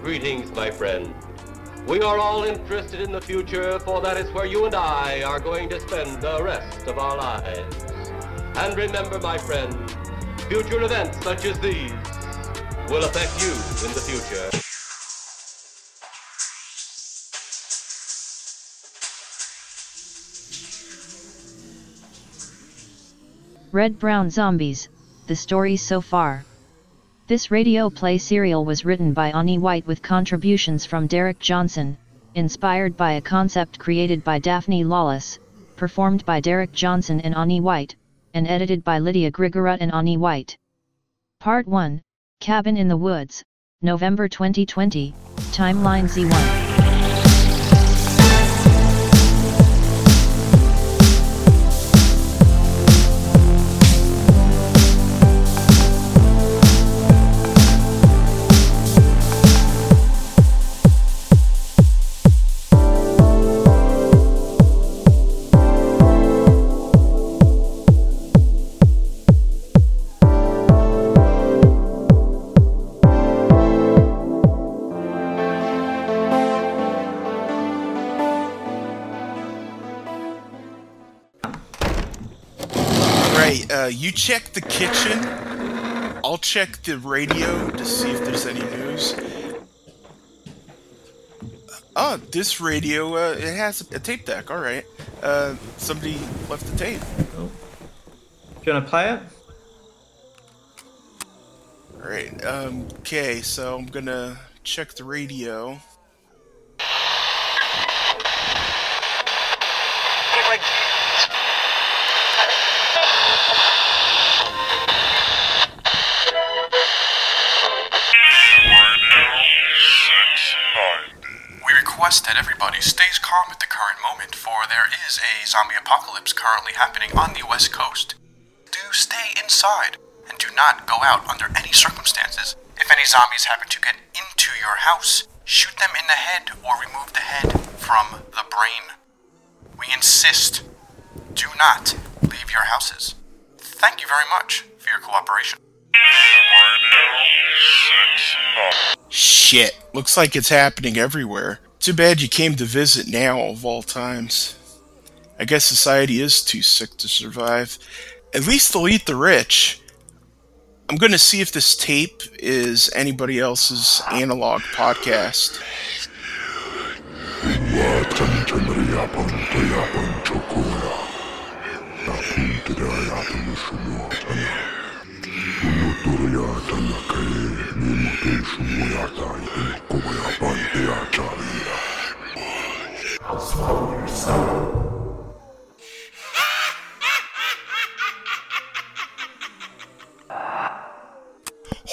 Greetings, my friend. We are all interested in the future, for that is where you and I are going to spend the rest of our lives. And remember, my friend, future events such as these will affect you in the future. Red Brown Zombies, the Story so far. This radio play serial was written by Ani White with contributions from Derek Johnson, inspired by a concept created by Daphne Lawless, performed by Derek Johnson and Ani White, and edited by Lydia Grigorut and Ani White. Part 1, Cabin in the Woods, November 2020, Timeline Z1. You check the kitchen. I'll check the radio to see if there's any news. Oh, this radio, uh, it has a tape deck. All right. Uh, somebody left the tape. Do you want to play it? All right. Um, okay, so I'm gonna check the radio. Request that everybody stays calm at the current moment, for there is a zombie apocalypse currently happening on the west coast. Do stay inside and do not go out under any circumstances. If any zombies happen to get into your house, shoot them in the head or remove the head from the brain. We insist do not leave your houses. Thank you very much for your cooperation. Shit. Looks like it's happening everywhere. Too bad you came to visit now, of all times. I guess society is too sick to survive. At least they'll eat the rich. I'm gonna see if this tape is anybody else's analog podcast.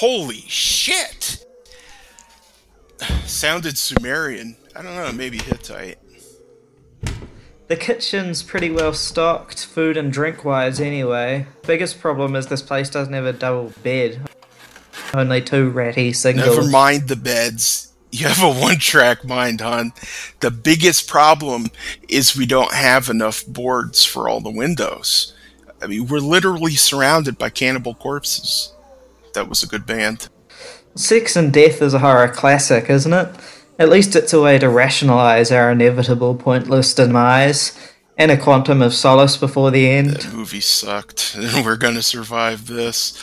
Holy shit! Sounded Sumerian. I don't know, maybe Hittite. The kitchen's pretty well stocked, food and drink wise, anyway. Biggest problem is this place doesn't have a double bed. Only two ratty singles. Never mind the beds. You have a one track mind, hon. The biggest problem is we don't have enough boards for all the windows. I mean, we're literally surrounded by cannibal corpses. That was a good band. Sex and death is a horror classic, isn't it? At least it's a way to rationalize our inevitable pointless demise and a quantum of solace before the end. That movie sucked, and we're gonna survive this.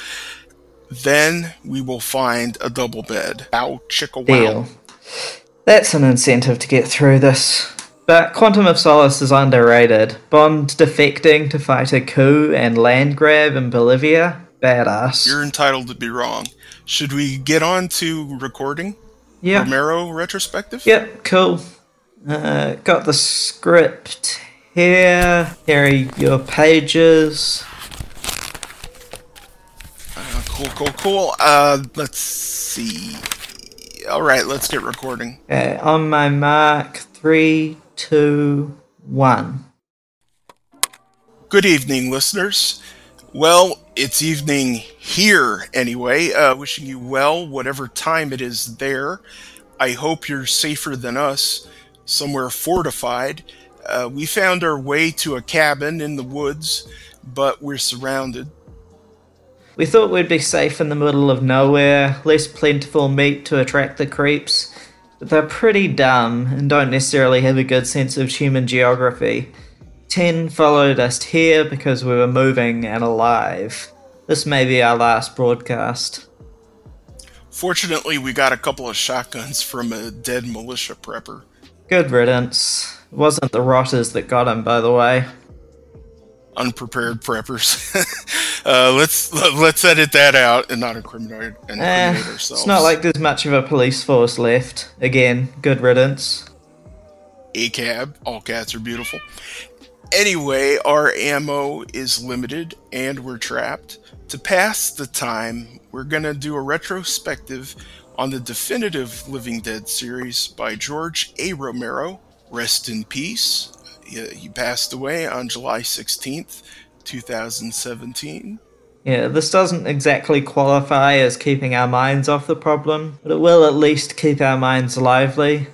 Then we will find a double bed. Ow, chicka wow. That's an incentive to get through this. But Quantum of Solace is underrated. Bond defecting to fight a coup and land grab in Bolivia? Badass. You're entitled to be wrong. Should we get on to recording? yeah. Romero retrospective? Yep, cool. Uh, got the script here. Here are your pages. Uh, cool, cool, cool. Uh, let's see. All right, let's get recording. Okay, on my mark, three, two, one. Good evening, listeners. Well, it's evening here anyway. Uh, wishing you well, whatever time it is there. I hope you're safer than us, somewhere fortified. Uh, we found our way to a cabin in the woods, but we're surrounded. We thought we'd be safe in the middle of nowhere, less plentiful meat to attract the creeps, but they're pretty dumb and don't necessarily have a good sense of human geography. Ten followed us here because we were moving and alive. This may be our last broadcast. Fortunately, we got a couple of shotguns from a dead militia prepper. Good riddance. It wasn't the rotters that got him, by the way. Unprepared preppers. uh, let's let's edit that out and not incriminate, incriminate Eh, ourselves. it's not like there's much of a police force left. Again, good riddance. a cab. All cats are beautiful. Anyway, our ammo is limited and we're trapped. To pass the time, we're gonna do a retrospective on the definitive Living Dead series by George A. Romero. Rest in peace. He passed away on July 16th, 2017. Yeah, this doesn't exactly qualify as keeping our minds off the problem, but it will at least keep our minds lively.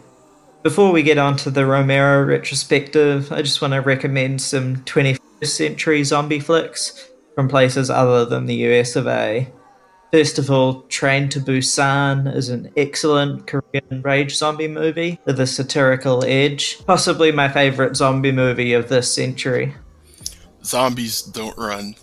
Before we get on to the Romero retrospective, I just want to recommend some 21st century zombie flicks from places other than the US of A. First of all, Train to Busan is an excellent Korean rage zombie movie with a satirical edge. Possibly my favourite zombie movie of this century. Zombies don't run.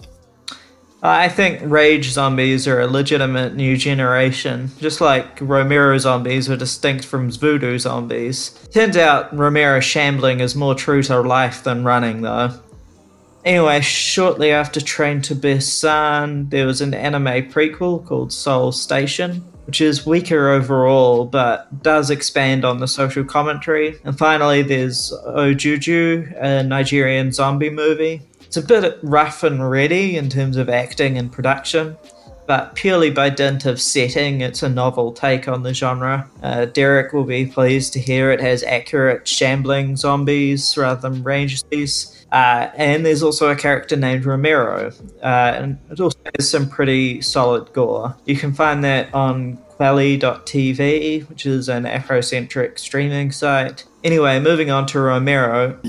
Uh, I think rage zombies are a legitimate new generation, just like Romero zombies were distinct from voodoo zombies. Turns out Romero shambling is more true to life than running, though. Anyway, shortly after Train to Busan, there was an anime prequel called Seoul Station, which is weaker overall but does expand on the social commentary. And finally, there's Ojuju, a Nigerian zombie movie. It's a bit rough and ready in terms of acting and production, but purely by dint of setting, it's a novel take on the genre. Uh, Derek will be pleased to hear it has accurate shambling zombies rather than range. Uh, and there's also a character named Romero, uh, and it also has some pretty solid gore. You can find that on Kweli.tv, which is an Afrocentric streaming site. Anyway, moving on to Romero.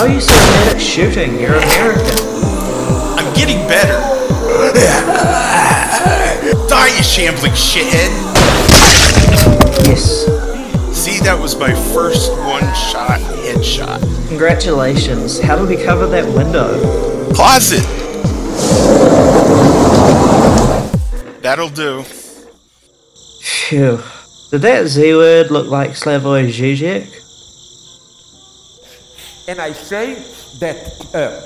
How are you so bad at shooting? You're American. I'm getting better. Die, you shambling shithead! Yes. See, that was my first one shot headshot. Congratulations. How do we cover that window? Closet! That'll do. Phew. Did that Z word look like Slavoj Žižek? And I say that uh,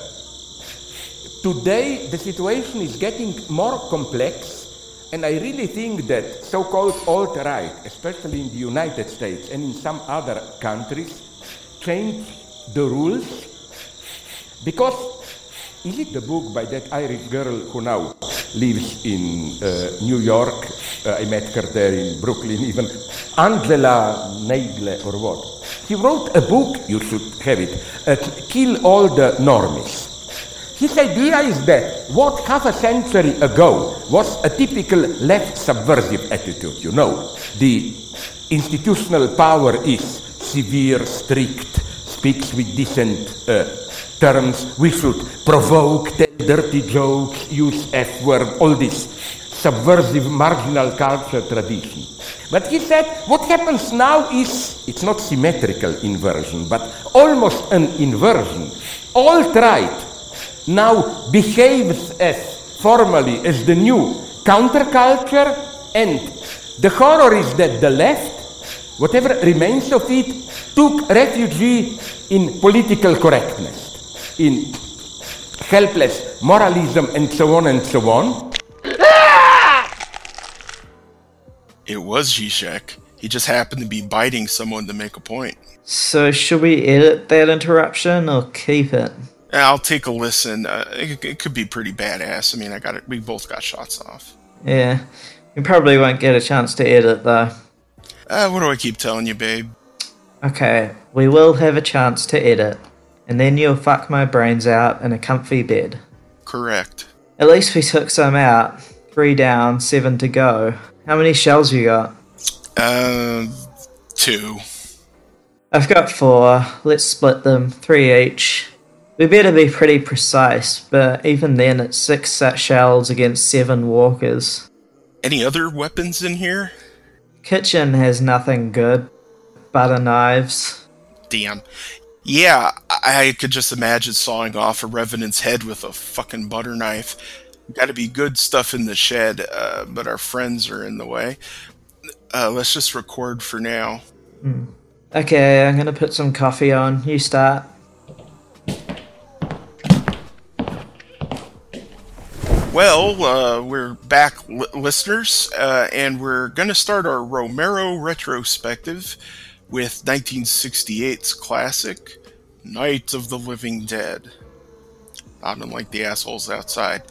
today the situation is getting more complex, and I really think that so called alt right, especially in the United States and in some other countries, change the rules. Because is it the book by that Irish girl who now lives in uh, New York? Uh, I met her there in Brooklyn, even Angela Nagle or what? He wrote a book, you should have it, uh, Kill All the Normies. His idea is that what half a century ago was a typical left subversive attitude, you know. The institutional power is severe, strict, speaks with decent uh, terms. We should provoke, tell dirty jokes, use F word, all this subversive marginal culture tradition. But he said what happens now is it's not symmetrical inversion, but almost an inversion. Alt right now behaves as formally as the new counterculture, and the horror is that the left, whatever remains of it, took refuge in political correctness, in helpless moralism, and so on and so on. It was Zizek. He just happened to be biting someone to make a point. So, should we edit that interruption or keep it? I'll take a listen. Uh, it, it could be pretty badass. I mean, I got it. We both got shots off. Yeah. you probably won't get a chance to edit though. Uh, what do I keep telling you, babe? Okay, we will have a chance to edit, and then you'll fuck my brains out in a comfy bed. Correct. At least we took some out. Three down, seven to go. How many shells you got? Uh, two. I've got four. Let's split them, three each. We better be pretty precise, but even then, it's six set shells against seven walkers. Any other weapons in here? Kitchen has nothing good. Butter knives. Damn. Yeah, I could just imagine sawing off a revenant's head with a fucking butter knife. Got to be good stuff in the shed, uh, but our friends are in the way. Uh, let's just record for now. Okay, I'm gonna put some coffee on. You start. Well, uh, we're back, li- listeners, uh, and we're to start our Romero retrospective with 1968's classic, Night of the Living Dead. Not unlike the assholes outside.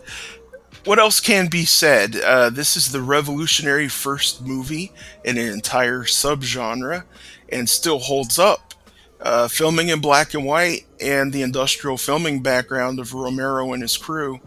What else can be said? Uh, this is the revolutionary first movie in an entire subgenre and still holds up. Uh, filming in black and white and the industrial filming background of Romero and his crew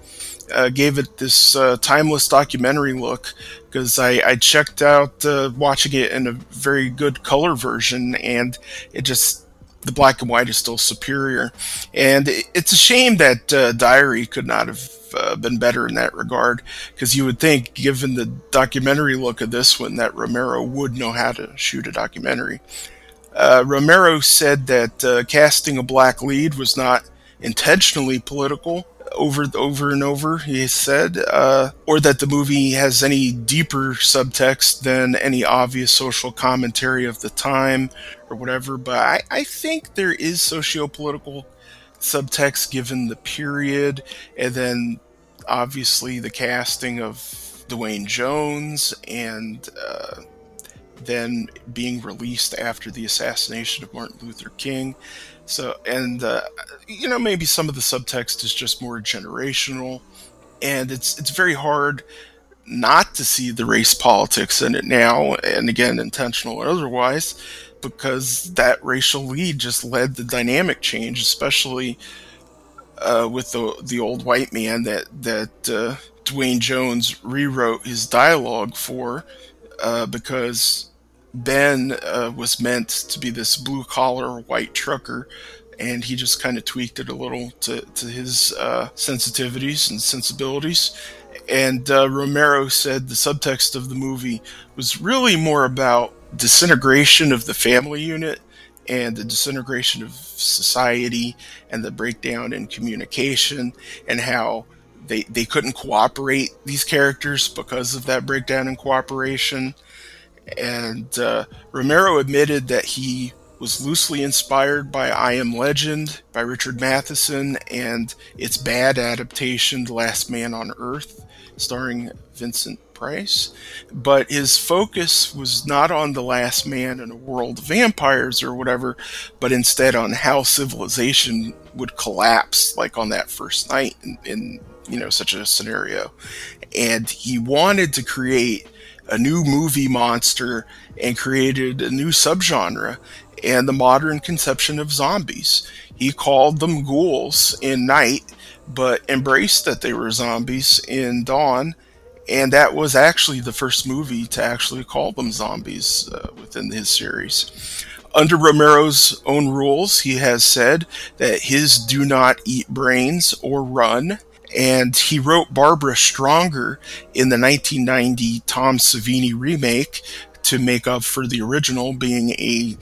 uh, gave it this uh, timeless documentary look because I, I checked out uh, watching it in a very good color version and it just the black and white is still superior and it, it's a shame that uh, diary could not have uh, been better in that regard because you would think given the documentary look of this one that romero would know how to shoot a documentary uh, Romero said that uh, casting a black lead was not intentionally political over over and over. He said, uh, or that the movie has any deeper subtext than any obvious social commentary of the time or whatever. But I, I think there is socio-political subtext given the period, and then obviously the casting of Duane Jones and. Uh, then being released after the assassination of Martin Luther King. So, and uh, you know, maybe some of the subtext is just more generational, and it's it's very hard not to see the race politics in it now, and again, intentional or otherwise, because that racial lead just led the dynamic change, especially uh, with the the old white man that that uh, Duane Jones rewrote his dialogue for, uh, because Ben uh, was meant to be this blue collar white trucker, and he just kind of tweaked it a little to, to his uh, sensitivities and sensibilities. And uh, Romero said the subtext of the movie was really more about disintegration of the family unit and the disintegration of society and the breakdown in communication and how they, they couldn't cooperate these characters because of that breakdown in cooperation. And uh, Romero admitted that he was loosely inspired by I Am Legend by Richard Matheson and its bad adaptation, The Last Man on Earth, starring Vincent Price. But his focus was not on The Last Man in a world of vampires or whatever, but instead on how civilization would collapse, like on that first night in, in you know such a scenario. And he wanted to create a new movie monster and created a new subgenre and the modern conception of zombies. He called them ghouls in Night, but embraced that they were zombies in Dawn, and that was actually the first movie to actually call them zombies uh, within his series. Under Romero's own rules, he has said that his do not eat brains or run, and he wrote Barbara Stronger in the 1990 Tom Savini remake to make up for the original being a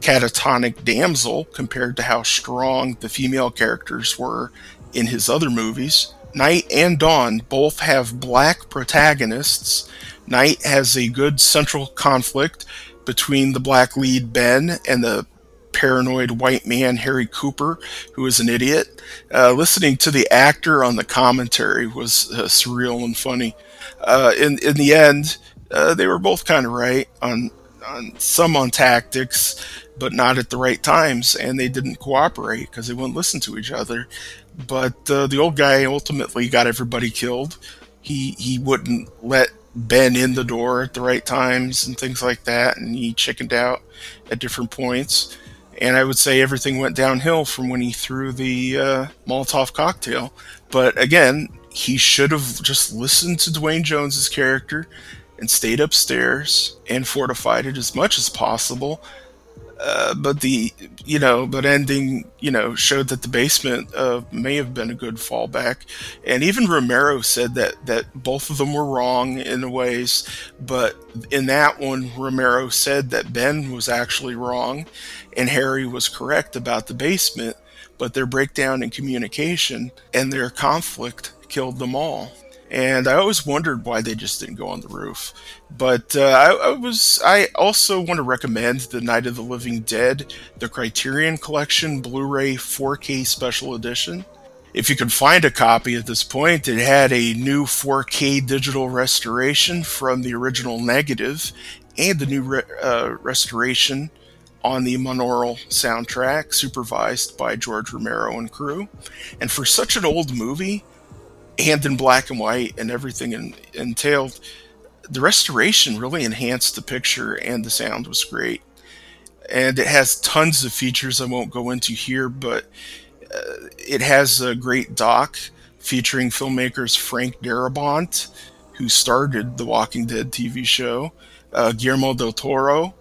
catatonic damsel compared to how strong the female characters were in his other movies. Night and Dawn both have black protagonists. Night has a good central conflict between the black lead Ben and the paranoid white man Harry Cooper, who is an idiot. Uh, listening to the actor on the commentary was uh, surreal and funny. Uh, in in the end, uh, they were both kind of right on on some on tactics, but not at the right times, and they didn't cooperate because they wouldn't listen to each other. But uh, the old guy ultimately got everybody killed. He he wouldn't let Ben in the door at the right times and things like that, and he chickened out at different points. And I would say everything went downhill from when he threw the uh, Molotov cocktail. But again, he should have just listened to Duane Jones's character and stayed upstairs and fortified it as much as possible. Uh, but the you know but ending you know showed that the basement uh, may have been a good fallback. And even romero said that that both of them were wrong in ways but in that one romero said that ben was actually wrong and harry was correct about the basement but their breakdown in communication and their conflict killed them all and I always wondered why they just didn't go on the roof. But uh, I, I, was I also want to recommend the Night of the Living Dead, the Criterion Collection Blu-ray 4K Special Edition. If you can find a copy at this point, it had a new 4K digital restoration from the original negative and the new re- uh, restoration on the monaural soundtrack, supervised by George Romero and crew. And for such an old movie, and in black and white and everything in, entailed, the restoration really enhanced the picture and the sound was great. And it has tons of features I won't go into here, but uh, it has a great doc featuring filmmakers Frank Darabont, who started the Walking Dead TV show, uh, Guillermo del Toro,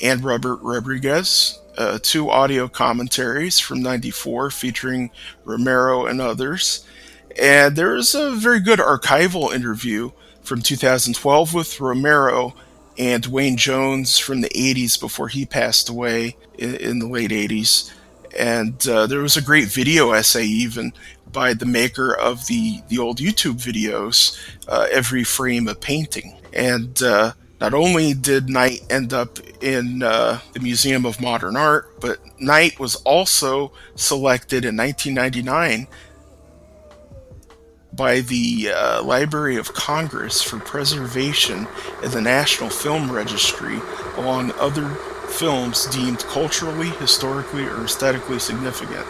and Robert Rodriguez. Uh, two audio commentaries from 94 featuring Romero and others and there's a very good archival interview from 2012 with Romero and Duane Jones from the 80s before he passed away in, in the late 80s. And uh, there was a great video essay, even by the maker of the, the old YouTube videos, uh, Every Frame a Painting. And uh, not only did Night end up in uh, the Museum of Modern Art, but Night was also selected in 1999 by the uh, Library of Congress for preservation in the National Film Registry, along other films deemed culturally, historically, or aesthetically significant.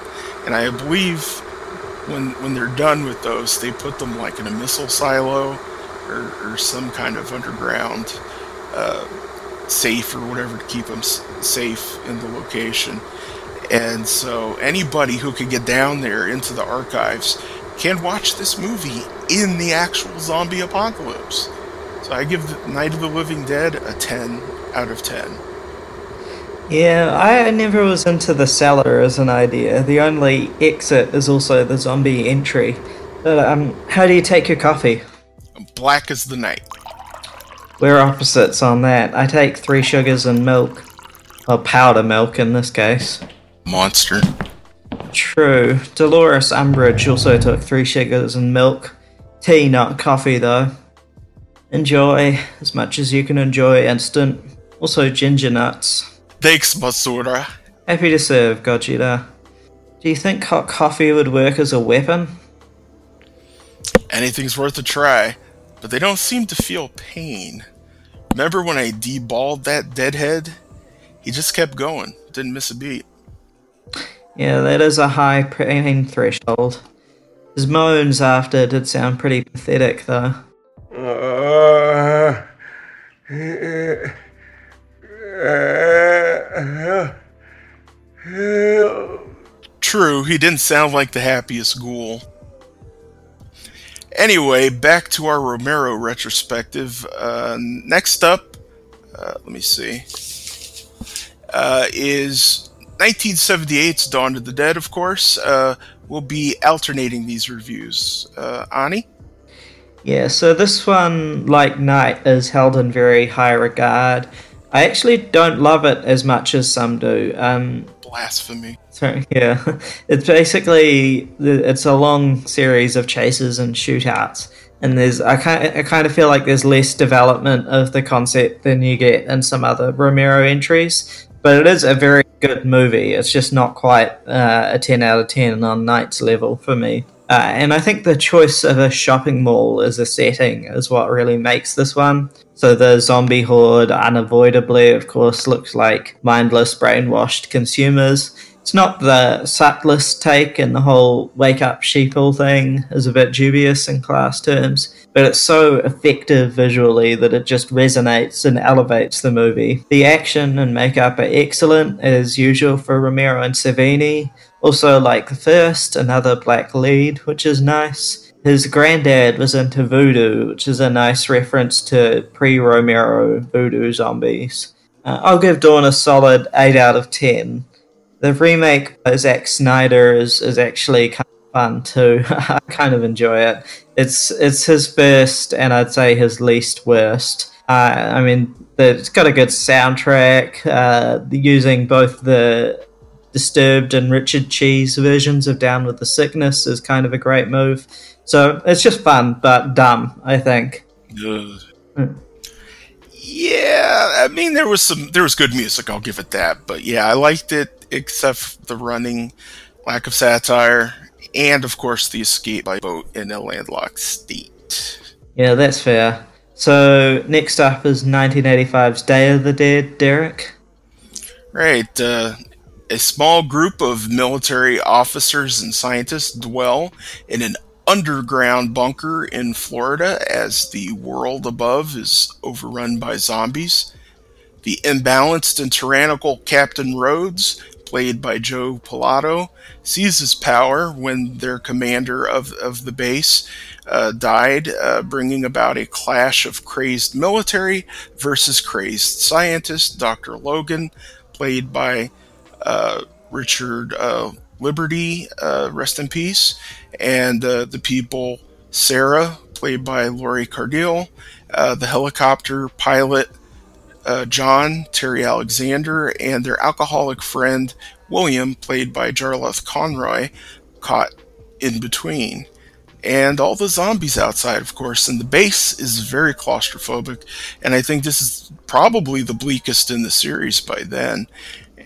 And I believe when when they're done with those, they put them like in a missile silo or, or some kind of underground uh, safe or whatever to keep them s- safe in the location. And so anybody who could get down there into the archives can watch this movie in the actual zombie apocalypse. So I give Night of the Living Dead a 10 out of 10. Yeah, I never was into the cellar as an idea. The only exit is also the zombie entry. But um, how do you take your coffee? Black as the night. We're opposites on that. I take three sugars and milk. Well, powder milk in this case. Monster. True. Dolores Umbridge also took three sugars and milk. Tea, not coffee, though. Enjoy as much as you can enjoy instant. Also, ginger nuts. Thanks, Masura. Happy to serve, Gogeta. Do you think hot coffee would work as a weapon? Anything's worth a try, but they don't seem to feel pain. Remember when I deballed that deadhead? He just kept going, didn't miss a beat. Yeah, that is a high pain threshold. His moans after did sound pretty pathetic, though. True, he didn't sound like the happiest ghoul. Anyway, back to our Romero retrospective. Uh, next up, uh, let me see, uh, is 1978's Dawn of the Dead, of course. Uh, we'll be alternating these reviews. Uh, Ani? Yeah, so this one, like Night, is held in very high regard. I actually don't love it as much as some do. Um, Blasphemy. so yeah, it's basically it's a long series of chases and shootouts, and there's I kind I kind of feel like there's less development of the concept than you get in some other Romero entries. But it is a very good movie. It's just not quite uh, a 10 out of 10 on Night's level for me. Uh, and I think the choice of a shopping mall as a setting is what really makes this one. So the zombie horde unavoidably, of course, looks like mindless, brainwashed consumers. It's not the subtlest take, and the whole wake up sheeple thing is a bit dubious in class terms, but it's so effective visually that it just resonates and elevates the movie. The action and makeup are excellent, as usual for Romero and Savini. Also, like the first, another black lead, which is nice. His granddad was into voodoo, which is a nice reference to pre Romero voodoo zombies. Uh, I'll give Dawn a solid 8 out of 10. The remake by Zack Snyder is, is actually kind fun too. I kind of enjoy it. It's it's his best and I'd say his least worst. Uh, I mean, it's got a good soundtrack, uh, using both the Disturbed and Richard Cheese versions of Down with the Sickness is kind of a great move. So it's just fun, but dumb, I think. Mm. Yeah, I mean there was some there was good music, I'll give it that. But yeah, I liked it except the running, lack of satire, and of course the escape by boat in a landlocked state. Yeah, that's fair. So next up is 1985's Day of the Dead, Derek. Right. Uh, a small group of military officers and scientists dwell in an underground bunker in Florida as the world above is overrun by zombies. The imbalanced and tyrannical Captain Rhodes, played by Joe Pilato, seizes power when their commander of, of the base uh, died, uh, bringing about a clash of crazed military versus crazed scientist. Dr. Logan, played by uh, Richard uh, Liberty, uh, rest in peace, and uh, the people Sarah, played by Lori Cardille, uh, the helicopter pilot uh, John Terry Alexander, and their alcoholic friend William, played by Jarlath Conroy, caught in between. And all the zombies outside, of course, and the base is very claustrophobic, and I think this is probably the bleakest in the series by then.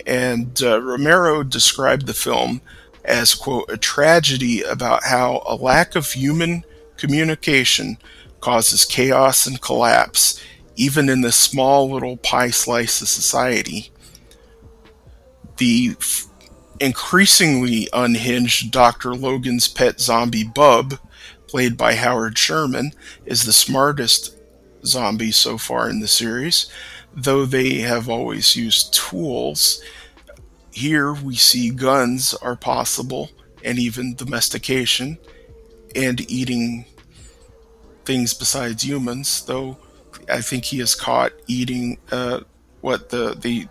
And uh, Romero described the film as, quote, a tragedy about how a lack of human communication causes chaos and collapse, even in this small little pie slice of society. The f- increasingly unhinged Dr. Logan's pet zombie Bub, played by Howard Sherman, is the smartest zombie so far in the series, though they have always used tools here we see guns are possible and even domestication and eating things besides humans, though I think he is caught eating uh, what the the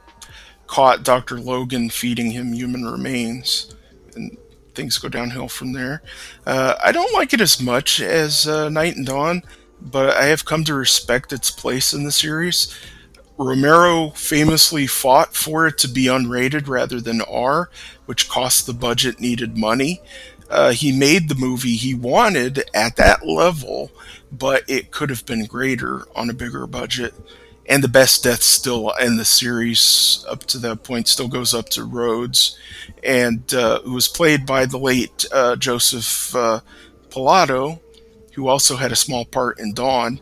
caught Dr. Logan feeding him human remains, and things go downhill from there. Uh, I don't like it as much as uh, Night and Dawn, but I have come to respect its place in the series. Romero famously fought for it to be unrated rather than R, which cost the budget needed money. Uh, he made the movie he wanted at that level, but it could have been greater on a bigger budget. And the best death still in the series up to that point still goes up to Rhodes, and uh, it was played by the late uh, Joseph uh, Pilato, who also had a small part in Dawn.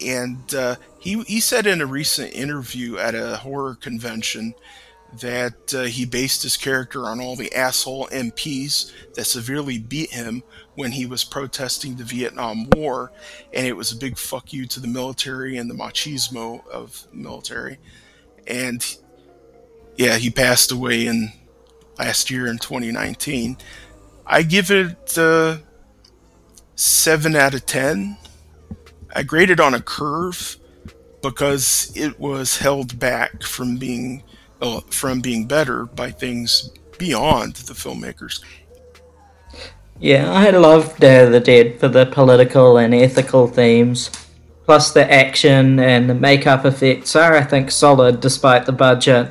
And uh, he, he said in a recent interview at a horror convention that uh, he based his character on all the asshole MPs that severely beat him when he was protesting the Vietnam War, and it was a big fuck you to the military and the machismo of military. And yeah, he passed away in last year in 2019. I give it uh, seven out of ten. I graded on a curve because it was held back from being uh, from being better by things beyond the filmmakers. Yeah, I loved of the Dead for the political and ethical themes. Plus, the action and the makeup effects are, I think, solid despite the budget.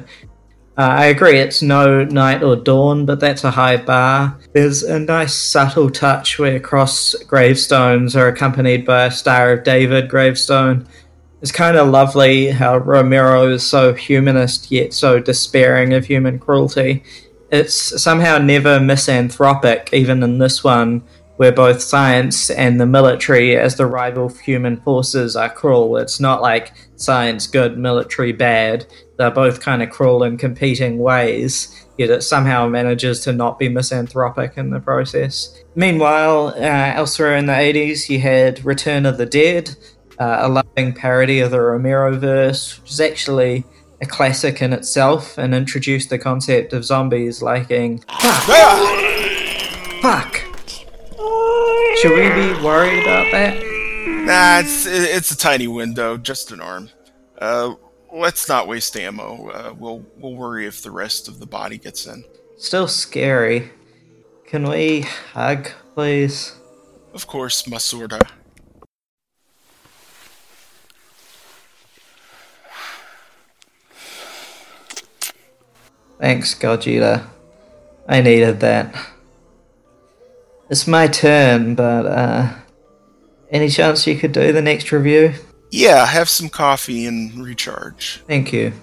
Uh, I agree, it's no night or dawn, but that's a high bar. There's a nice subtle touch where cross gravestones are accompanied by a Star of David gravestone, it's kind of lovely how Romero is so humanist yet so despairing of human cruelty. It's somehow never misanthropic, even in this one, where both science and the military, as the rival human forces, are cruel. It's not like science good, military bad. They're both kind of cruel in competing ways, yet it somehow manages to not be misanthropic in the process. Meanwhile, uh, elsewhere in the 80s, you had Return of the Dead, a loving parody of the Romero verse, which is actually a classic in itself and introduced the concept of zombies liking fuck. fuck. Should we be worried about that? Nah, it's it's a tiny window, just an arm. Uh, let's not waste ammo. Uh, we'll we'll worry if the rest of the body gets in. Still scary. Can we hug, please? Of course, Masurda. Thanks, Gogeta. I needed that. It's my turn, but uh, any chance you could do the next review? Yeah, have some coffee and recharge. Thank you.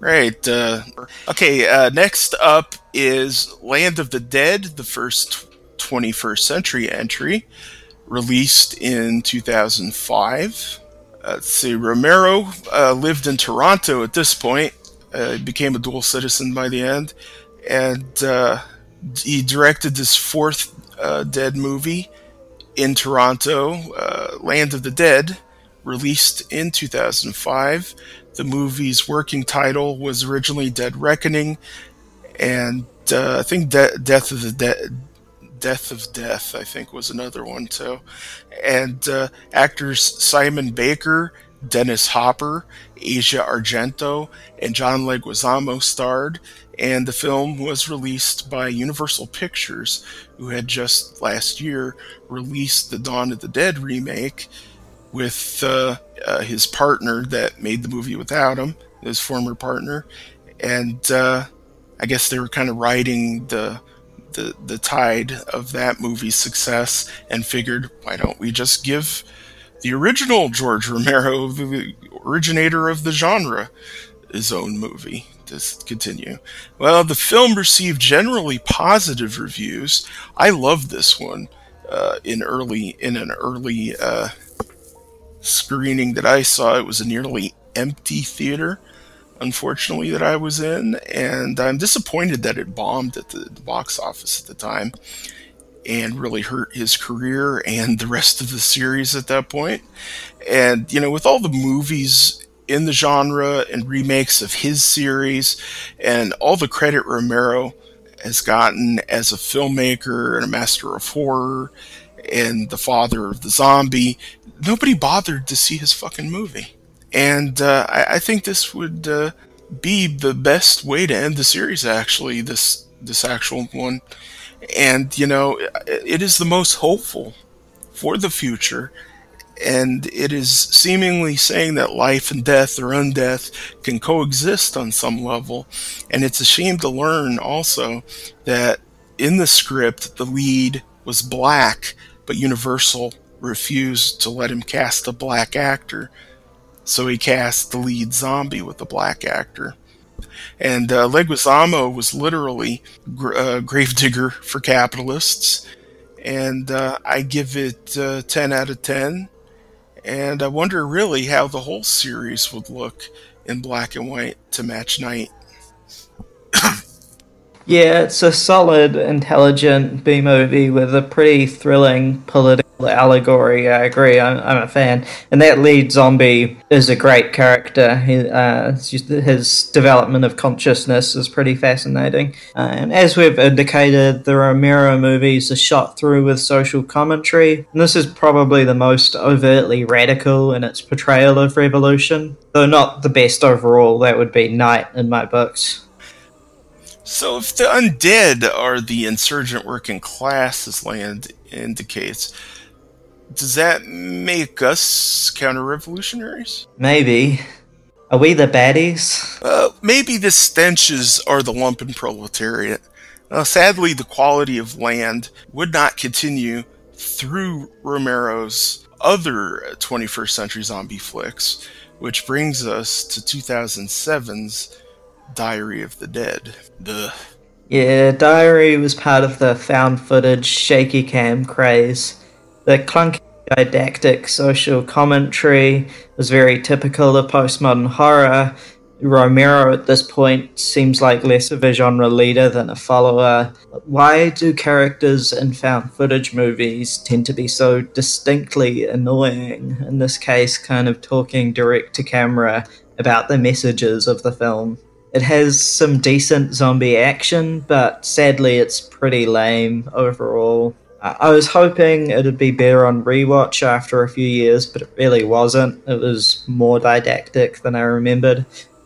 Right. Uh, okay. Uh, next up is Land of the Dead, the first 21st century entry, released in 2005. Uh, let's see. Romero uh, lived in Toronto at this point. Uh, became a dual citizen by the end, and uh, he directed this fourth uh, Dead movie in Toronto, uh, Land of the Dead, released in 2005. The movie's working title was originally Dead Reckoning, and uh, I think De- Death of the Dead. Death of Death, I think, was another one too. And uh, actors Simon Baker, Dennis Hopper, Asia Argento, and John Leguizamo starred, and the film was released by Universal Pictures, who had just last year released the Dawn of the Dead remake with uh, uh, his partner that made the movie without him, his former partner, and uh, I guess they were kind of riding the the the tide of that movie's success and figured, why don't we just give the original George Romero, originator of the genre, his own movie? To continue. Well, the film received generally positive reviews. I loved this one uh, in early in an early uh, screening that I saw. It was a nearly empty theater unfortunately, that I was in, and I'm disappointed that it bombed at the, the, box office at the time and really hurt his career and the rest of the series at that point. And, you know, with all the movies in the genre and remakes of his series and all the credit Romero has gotten as a filmmaker and a master of horror and the father of the zombie, nobody bothered to see his fucking movie. And uh, I, I, think this would uh, be the best way to end the series. Actually, this this actual one, and you know, it is the most hopeful for the future. And it is seemingly saying that life and death or undeath can coexist on some level. And it's a shame to learn also that in the script, the lead was black, but Universal refused to let him cast a black actor so he cast the lead zombie with a black actor. And uh, Leguizamo was literally gr- uh, gravedigger for capitalists. And uh, I give it uh, 10 out of 10. And I wonder really how the whole series would look in black and white to match night. yeah, it's a solid, intelligent B movie with a pretty thrilling political allegory. I agree. I'm, I'm a fan, and that lead zombie is a great character. He, uh, his development of consciousness is pretty fascinating. Uh, and as we've indicated, the Romero movies are shot through with social commentary. And this is probably the most overtly radical in its portrayal of revolution, though not the best overall. That would be Night in my books. So, if the undead are the insurgent working class, as Land indicates, does that make us counter revolutionaries? Maybe. Are we the baddies? Uh, maybe the stenches are the lumpen proletariat. Uh, sadly, the quality of land would not continue through Romero's other 21st century zombie flicks, which brings us to 2007's Diary of the Dead. The yeah, Diary was part of the found footage shaky cam craze. The clunky didactic social commentary was very typical of postmodern horror. Romero at this point seems like less of a genre leader than a follower. Why do characters in found footage movies tend to be so distinctly annoying? In this case, kind of talking direct to camera about the messages of the film. It has some decent zombie action, but sadly it's pretty lame overall. I was hoping it'd be better on rewatch after a few years, but it really wasn't. It was more didactic than I remembered.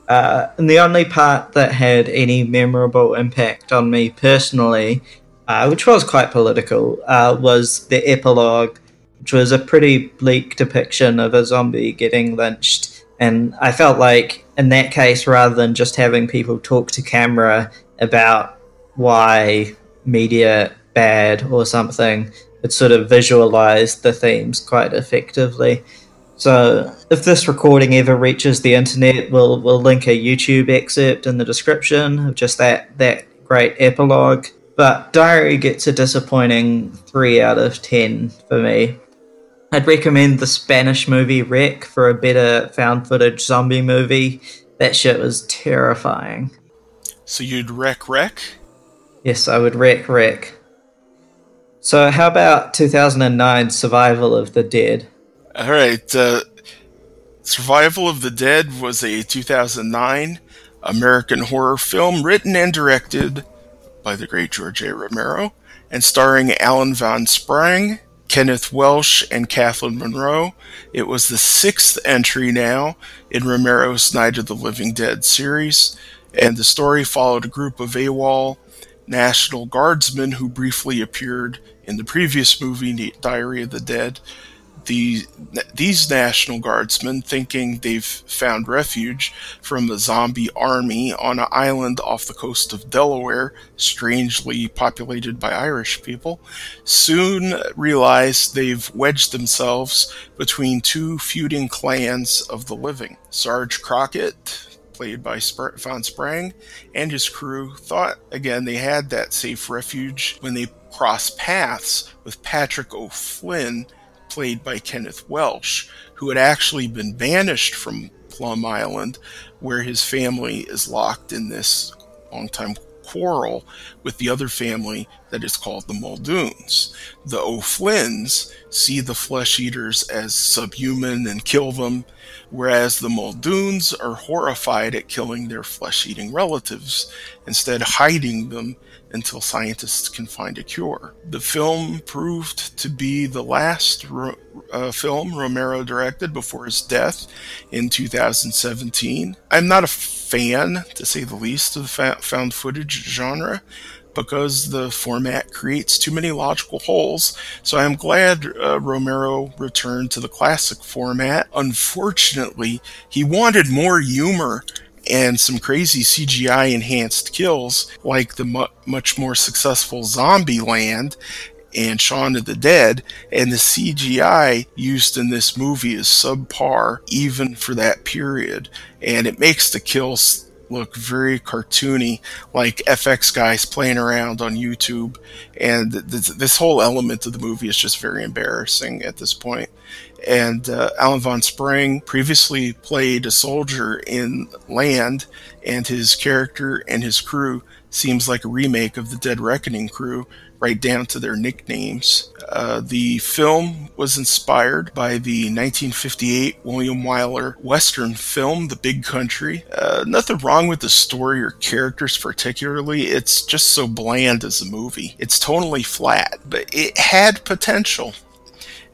Uh, and the only part that had any memorable impact on me personally, uh, which was quite political, uh, was the epilogue, which was a pretty bleak depiction of a zombie getting lynched. And I felt like, in that case, rather than just having people talk to camera about why media bad or something, it sort of visualized the themes quite effectively. So, if this recording ever reaches the internet, we'll we'll link a YouTube excerpt in the description of just that that great epilogue. But Diary gets a disappointing three out of ten for me. I'd recommend the Spanish movie REC for a better found footage zombie movie. That shit was terrifying. So you'd wreck wreck? Yes, I would wreck wreck. So, how about 2009 Survival of the Dead? All right. Uh, Survival of the Dead was a 2009 American horror film written and directed by the great George A. Romero and starring Alan Van Sprang, Kenneth Welsh, and Kathleen Monroe. It was the sixth entry now in Romero's Night of the Living Dead series, and the story followed a group of AWOL National Guardsmen who briefly appeared in the previous movie, Diary of the Dead. The, these National Guardsmen, thinking they've found refuge from a zombie army on an island off the coast of Delaware, strangely populated by Irish people, soon realize they've wedged themselves between two feuding clans of the living. Sarge Crockett, played by Van Sprang, and his crew thought again they had that safe refuge when they crossed paths with Patrick O'Flynn, played by Kenneth Welsh, who had actually been banished from Plum Island, where his family is locked in this long-time quarrel with the other family that is called the Muldoons. The O'Flynns see the flesh eaters as subhuman and kill them, whereas the Muldoons are horrified at killing their flesh eating relatives, instead hiding them until scientists can find a cure. The film proved to be the last ro- uh, film Romero directed before his death in 2017. I'm not a fan, to say the least, of the fa- found footage genre because the format creates too many logical holes. So I'm glad uh, Romero returned to the classic format. Unfortunately, he wanted more humor and some crazy CGI enhanced kills like the mu- much more successful Zombieland and Shaun of the Dead, and the CGI used in this movie is subpar even for that period, and it makes the kills look very cartoony, like FX guys playing around on YouTube, and th- this whole element of the movie is just very embarrassing at this point. And uh, Alan Van Sprang previously played a soldier in Land, and his character and his crew seems like a remake of the Dead Reckoning crew, right down to their nicknames. Uh, the film was inspired by the 1958 William Wyler Western film, The Big Country. Uh, nothing wrong with the story or characters particularly, it's just so bland as a movie. It's totally flat, but it had potential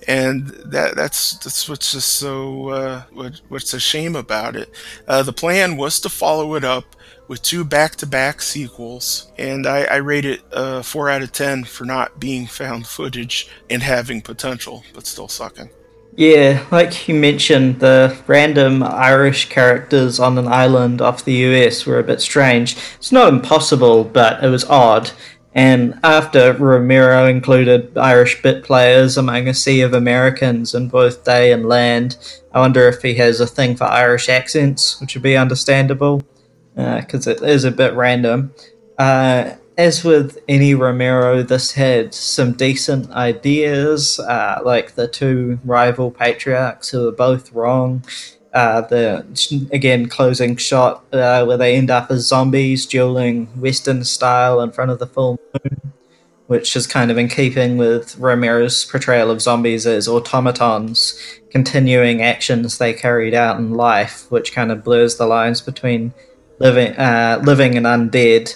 and that that's that's what's just so uh, what, what's a shame about it. Uh, the plan was to follow it up with two back-to-back sequels, and I, I rate it uh, four out of ten for not being found footage and having potential, but still sucking. Yeah, like you mentioned, the random Irish characters on an island off the US were a bit strange. It's not impossible, but it was odd. And after Romero included Irish bit players among a sea of Americans in both day and land, I wonder if he has a thing for Irish accents, which would be understandable, because uh, it is a bit random. Uh, as with any Romero, this had some decent ideas, uh, like the two rival patriarchs who are both wrong. Uh, the again closing shot uh, where they end up as zombies dueling Western style in front of the full moon, which is kind of in keeping with Romero's portrayal of zombies as automatons, continuing actions they carried out in life, which kind of blurs the lines between living, uh, living and undead.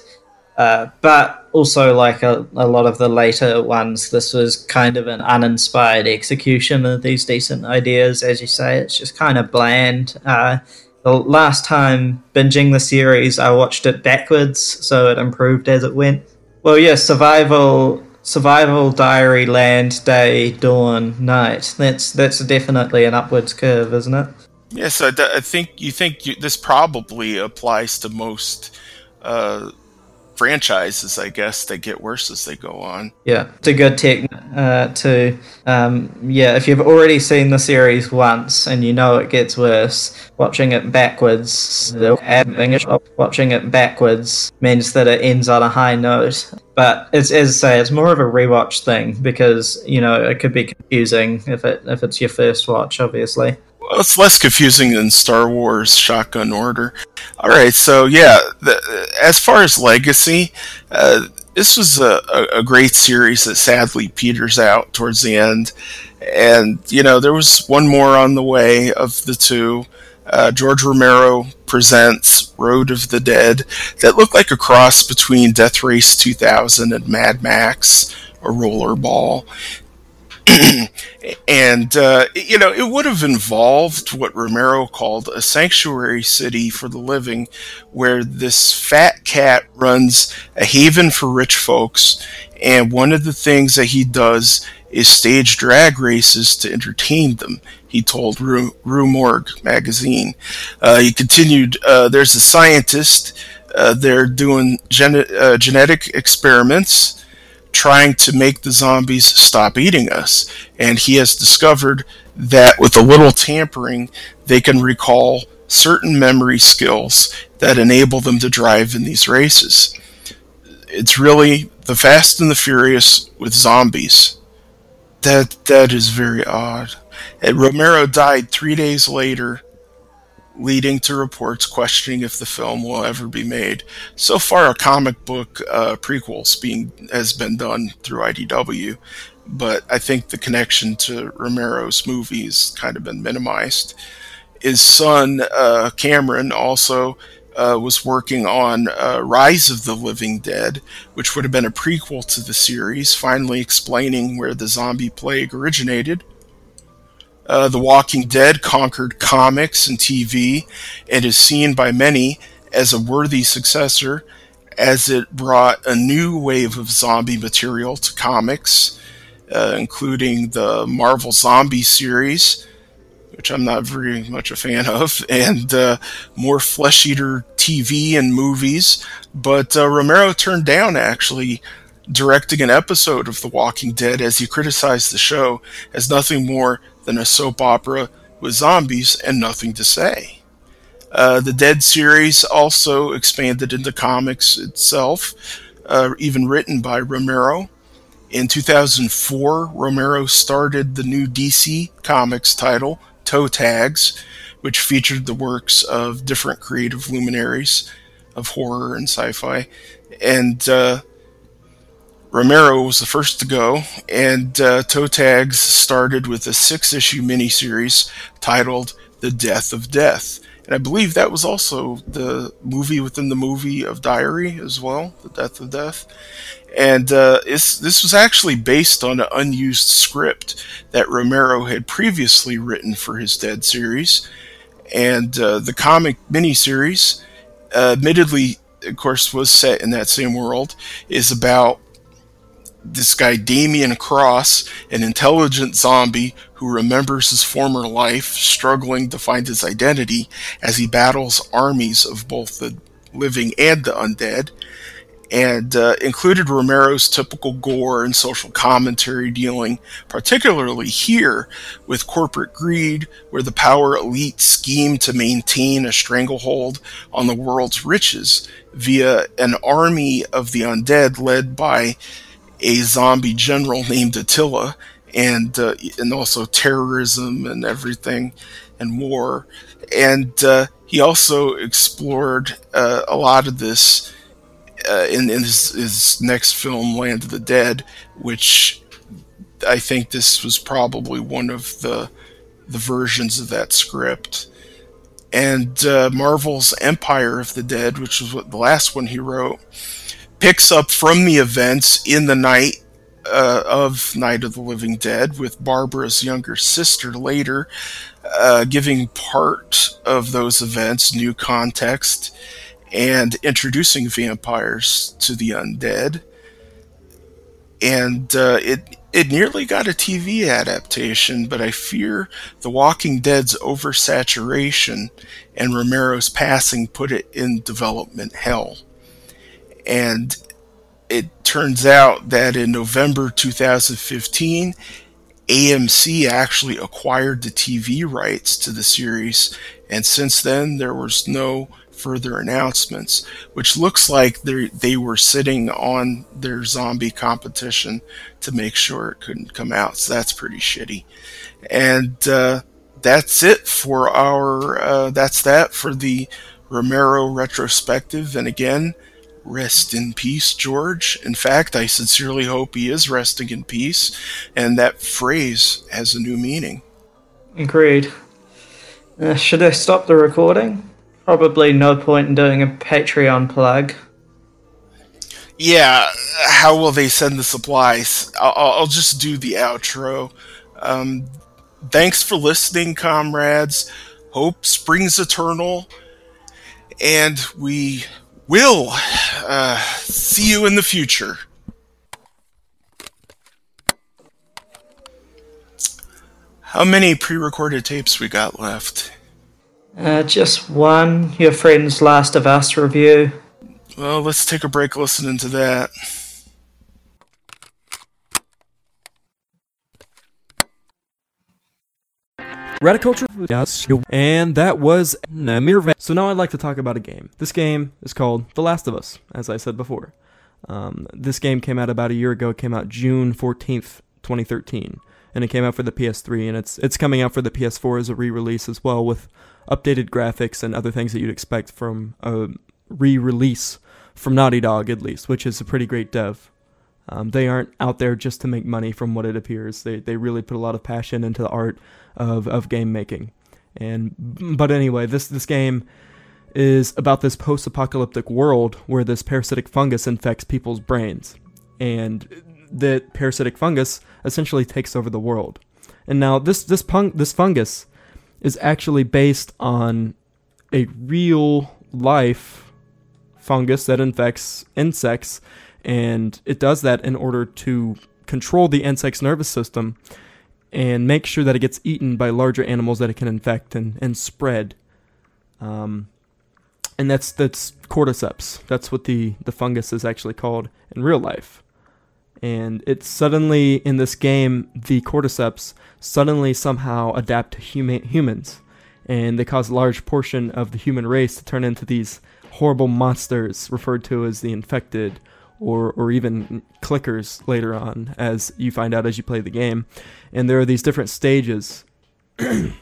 Uh, but also, like a, a lot of the later ones, this was kind of an uninspired execution of these decent ideas. As you say, it's just kind of bland. Uh, the last time binging the series, I watched it backwards, so it improved as it went. Well, yeah, survival, survival, diary, land, day, dawn, night. That's that's definitely an upwards curve, isn't it? Yes, I, I think you think you, this probably applies to most uh, franchises, I guess, they get worse as they go on. Yeah, it's a good tech uh, to, um, yeah, if you've already seen the series once and you know it gets worse, watching it backwards, watching it backwards means that it ends on a high note. But it's as I say, it's more of a rewatch thing because you know it could be confusing if it if it's your first watch, obviously. It's less confusing than Star Wars Shotgun Order. All right, so yeah, the, as far as legacy, uh, this was a, a, great series that sadly peters out towards the end. And, you know, there was one more on the way of the two. Uh, George Romero presents Road of the Dead that looked like a cross between Death Race 2000 and Mad Max or Rollerball. and uh, you know it would have involved what Romero called a sanctuary city for the living, where this fat cat runs a haven for rich folks, and one of the things that he does is stage drag races to entertain them. He told Rue, Rue Morgue magazine. Uh, he continued, uh, "There's a scientist. Uh, they're doing uh, genetic experiments." Trying to make the zombies stop eating us. And he has discovered that with a little tampering, they can recall certain memory skills that enable them to drive in these races. It's really the Fast and the Furious with zombies. That that is very odd. And Romero died three days later leading to reports questioning if the film will ever be made. So far, a comic book uh, prequels being has been done through IDW, but I think the connection to Romero's movies kind of been minimized. His son uh, Cameron also uh, was working on uh, Rise of the Living Dead, which would have been a prequel to the series, finally explaining where the zombie plague originated. Uh, the Walking Dead conquered comics and TV and is seen by many as a worthy successor as it brought a new wave of zombie material to comics, uh, including the Marvel Zombie series, which I'm not very much a fan of, and uh, more flesh eater TV and movies. But uh, Romero turned down actually directing an episode of The Walking Dead as he criticized the show as nothing more than a soap opera with zombies and nothing to say. Uh, the Dead series also expanded into comics itself, uh, even written by Romero. In 2004, Romero started the new DC Comics title, Toe Tags, which featured the works of different creative luminaries of horror and sci fi. And uh, Romero was the first to go, and uh, Toe Tags started with a six issue miniseries titled The Death of Death. And I believe that was also the movie within the movie of Diary as well, The Death of Death. And uh, this was actually based on an unused script that Romero had previously written for his Dead series. And uh, the comic miniseries, uh, admittedly, of course, was set in that same world, is about this guy Damien Cross, an intelligent zombie who remembers his former life, struggling to find his identity as he battles armies of both the living and the undead, and uh, included Romero's typical gore and social commentary dealing, particularly here with corporate greed, where the power elite scheme to maintain a stranglehold on the world's riches via an army of the undead led by a zombie general named Attila, and uh, and also terrorism and everything, and war. And uh, he also explored uh, a lot of this uh, in, in his, his next film, Land of the Dead, which I think this was probably one of the the versions of that script. And uh, Marvel's Empire of the Dead, which was what the last one he wrote picks up from the events in the night uh, of Night of the Living Dead with Barbara's younger sister later, uh, giving part of those events new context and introducing vampires to the undead. And uh, it it nearly got a TV adaptation, but I fear The Walking Dead's oversaturation and Romero's passing put it in development hell. And it turns out that in November 2015, AMC actually acquired the TV rights to the series, and since then there was no further announcements, which looks like they were sitting on their zombie competition to make sure it couldn't come out. So that's pretty shitty. And uh, that's it for our. Uh, that's that for the Romero retrospective. And again, Rest in peace, George. In fact, I sincerely hope he is resting in peace, and that phrase has a new meaning. Agreed. Uh, should I stop the recording? Probably no point in doing a Patreon plug. Yeah, how will they send the supplies? I'll, I'll just do the outro. Um, thanks for listening, comrades. Hope springs eternal, and we will uh, see you in the future. How many pre-recorded tapes we got left? Uh, just one. Your friend's Last of Us review. Well, let's take a break listening to that. Radiculture, and that was Namir. So now I'd like to talk about a game. This game is called The Last of Us, as I said before. Um, this game came out about a year ago. It came out June 14th, 2013, and it came out for the PS3, and it's it's coming out for the PS4 as a re-release as well with updated graphics and other things that you'd expect from a re-release from Naughty Dog, at least, which is a pretty great dev. Um, they aren't out there just to make money, from what it appears. They they really put a lot of passion into the art of, of game making. And but anyway, this this game is about this post-apocalyptic world where this parasitic fungus infects people's brains, and that parasitic fungus essentially takes over the world. And now this this this fungus is actually based on a real life fungus that infects insects, and it does that in order to control the insect's nervous system and make sure that it gets eaten by larger animals that it can infect and, and spread. Um, and that's that's cordyceps. That's what the, the fungus is actually called in real life. And it's suddenly in this game, the cordyceps suddenly somehow adapt to huma- humans, and they cause a large portion of the human race to turn into these horrible monsters referred to as the infected or or even clickers later on as you find out as you play the game. And there are these different stages. there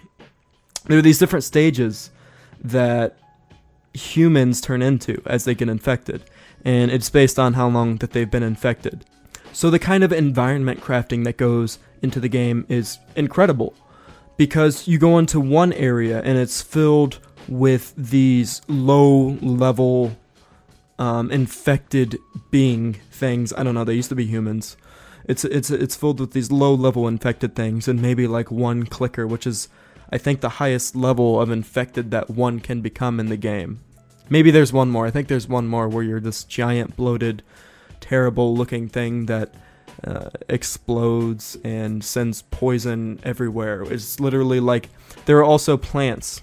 are these different stages that humans turn into as they get infected, and it's based on how long that they've been infected. So the kind of environment crafting that goes into the game is incredible because you go into one area and it's filled with these low level um, infected being things. I don't know. They used to be humans. It's it's it's filled with these low level infected things, and maybe like one clicker, which is I think the highest level of infected that one can become in the game. Maybe there's one more. I think there's one more where you're this giant bloated, terrible looking thing that uh, explodes and sends poison everywhere. It's literally like there are also plants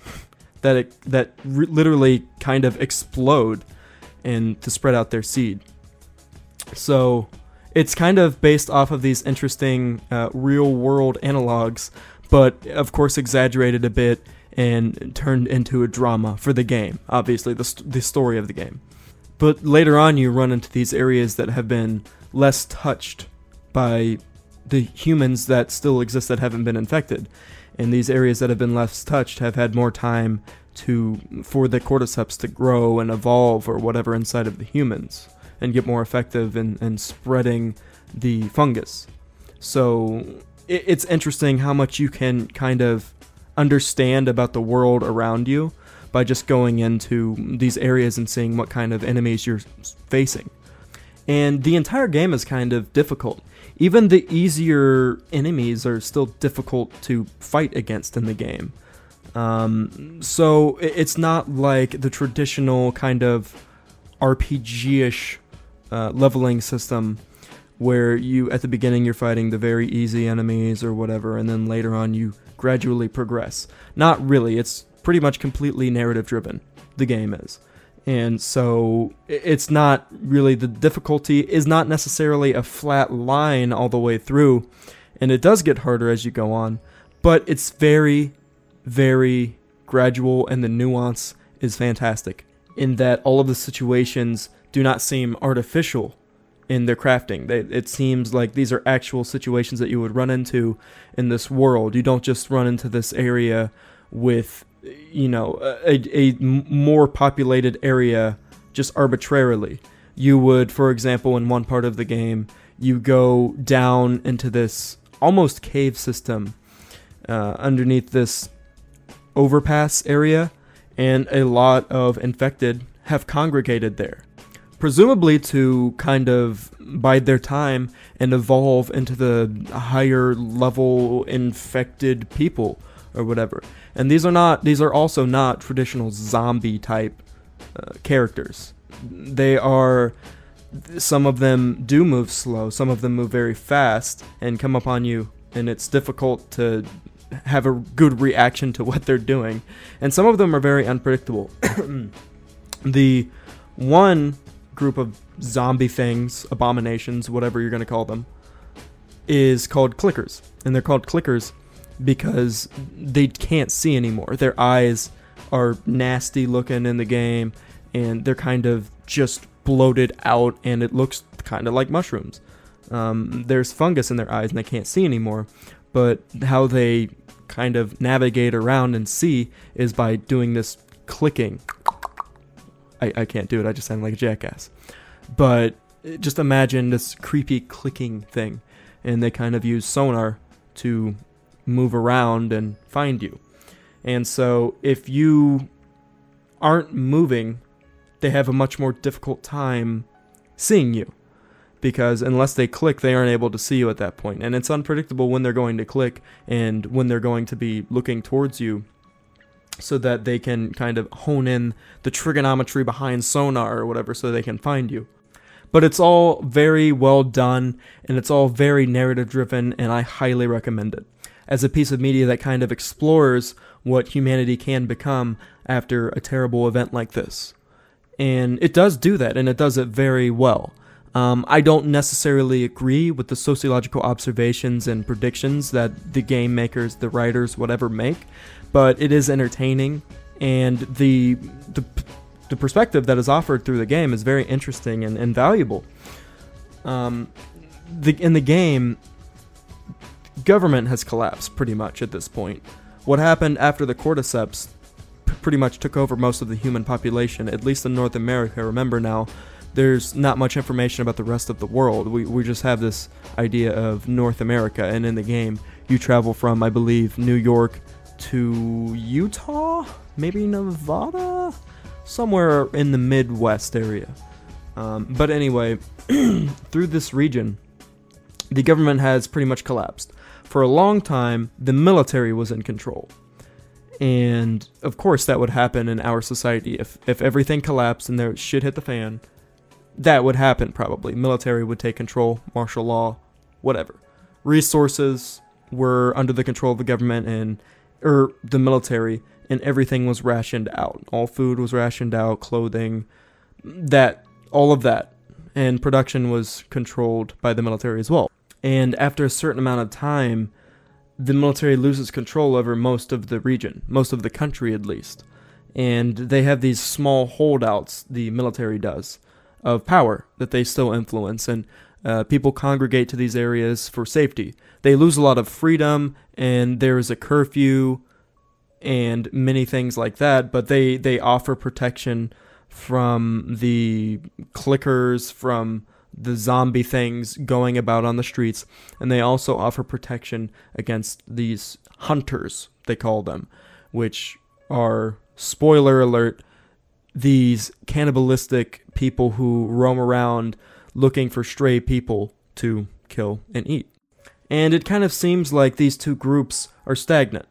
that it, that re- literally kind of explode and to spread out their seed. So it's kind of based off of these interesting uh, real world analogs, but of course exaggerated a bit and turned into a drama for the game, obviously, the, st- the story of the game. But later on, you run into these areas that have been less touched by the humans that still exist that haven't been infected. And these areas that have been less touched have had more time to for the cordyceps to grow and evolve or whatever inside of the humans and get more effective in, in spreading the fungus. So it, it's interesting how much you can kind of understand about the world around you by just going into these areas and seeing what kind of enemies you're facing. And the entire game is kind of difficult. Even the easier enemies are still difficult to fight against in the game. Um, so it's not like the traditional kind of RPG-ish uh, leveling system where you at the beginning you're fighting the very easy enemies or whatever, and then later on you gradually progress. Not really. It's pretty much completely narrative driven. The game is. And so it's not really the difficulty is not necessarily a flat line all the way through, and it does get harder as you go on, but it's very very gradual and the nuance is fantastic in that all of the situations do not seem artificial in their crafting. They, it seems like these are actual situations that you would run into in this world. You don't just run into this area with, you know, a more populated area just arbitrarily. You would, for example, in one part of the game, you go down into this almost cave system uh, underneath this overpass area, and a lot of infected have congregated there. Presumably to kind of bide their time and evolve into the higher level infected people or whatever. And these are not, these are also not traditional zombie type uh, characters. They are, some of them do move slow, some of them move very fast and come upon you, and it's difficult to have a good reaction to what they're doing. And some of them are very unpredictable. the one group of zombie things, abominations, whatever you're going to call them, is called clickers. And they're called clickers because they can't see anymore. Their eyes are nasty looking in the game and they're kind of just bloated out and it looks kind of like mushrooms. Um, there's fungus in their eyes and they can't see anymore. But how they kind of navigate around and see is by doing this clicking. I, I can't do it, I just sound like a jackass. But uh, just imagine this creepy clicking thing. And they kind of use sonar to move around and find you. And so if you aren't moving, they have a much more difficult time seeing you. Because unless they click, they aren't able to see you at that point. And it's unpredictable when they're going to click and when they're going to be looking towards you so that they can kind of hone in the trigonometry behind sonar or whatever so they can find you. But it's all very well done and it's all very narrative driven, and I highly recommend it. As a piece of media that kind of explores what humanity can become after a terrible event like this. And it does do that, and it does it very well. Um, I don't necessarily agree with the sociological observations and predictions that the game makers, the writers, whatever make, but it is entertaining, and the the, the perspective that is offered through the game is very interesting and, and valuable. Um, the in the game, government has collapsed pretty much at this point. What happened after the cordyceps pretty much took over most of the human population, at least in North America. Remember now, there's not much information about the rest of the world. We, we just have this idea of North America, and in the game, you travel from, I believe, New York to Utah? Maybe Nevada? Somewhere in the Midwest area. Um, but anyway, through this region, the government has pretty much collapsed. For a long time, the military was in control. And of course, that would happen in our society. If, if everything collapsed and there shit hit the fan, that would happen probably. Military would take control, martial law, whatever. Resources were under the control of the government and or the military, and everything was rationed out. All food was rationed out, clothing, that all of that, and production was controlled by the military as well. And after a certain amount of time, the military loses control over most of the region, most of the country at least. And they have these small holdouts, the military does, of power that they still influence. And uh, people congregate to these areas for safety. They lose a lot of freedom, and there is a curfew and many things like that, but they, they offer protection from the clickers, from the zombie things going about on the streets, and they also offer protection against these hunters, they call them, which are, spoiler alert, these cannibalistic people who roam around looking for stray people to kill and eat. And it kind of seems like these two groups are stagnant.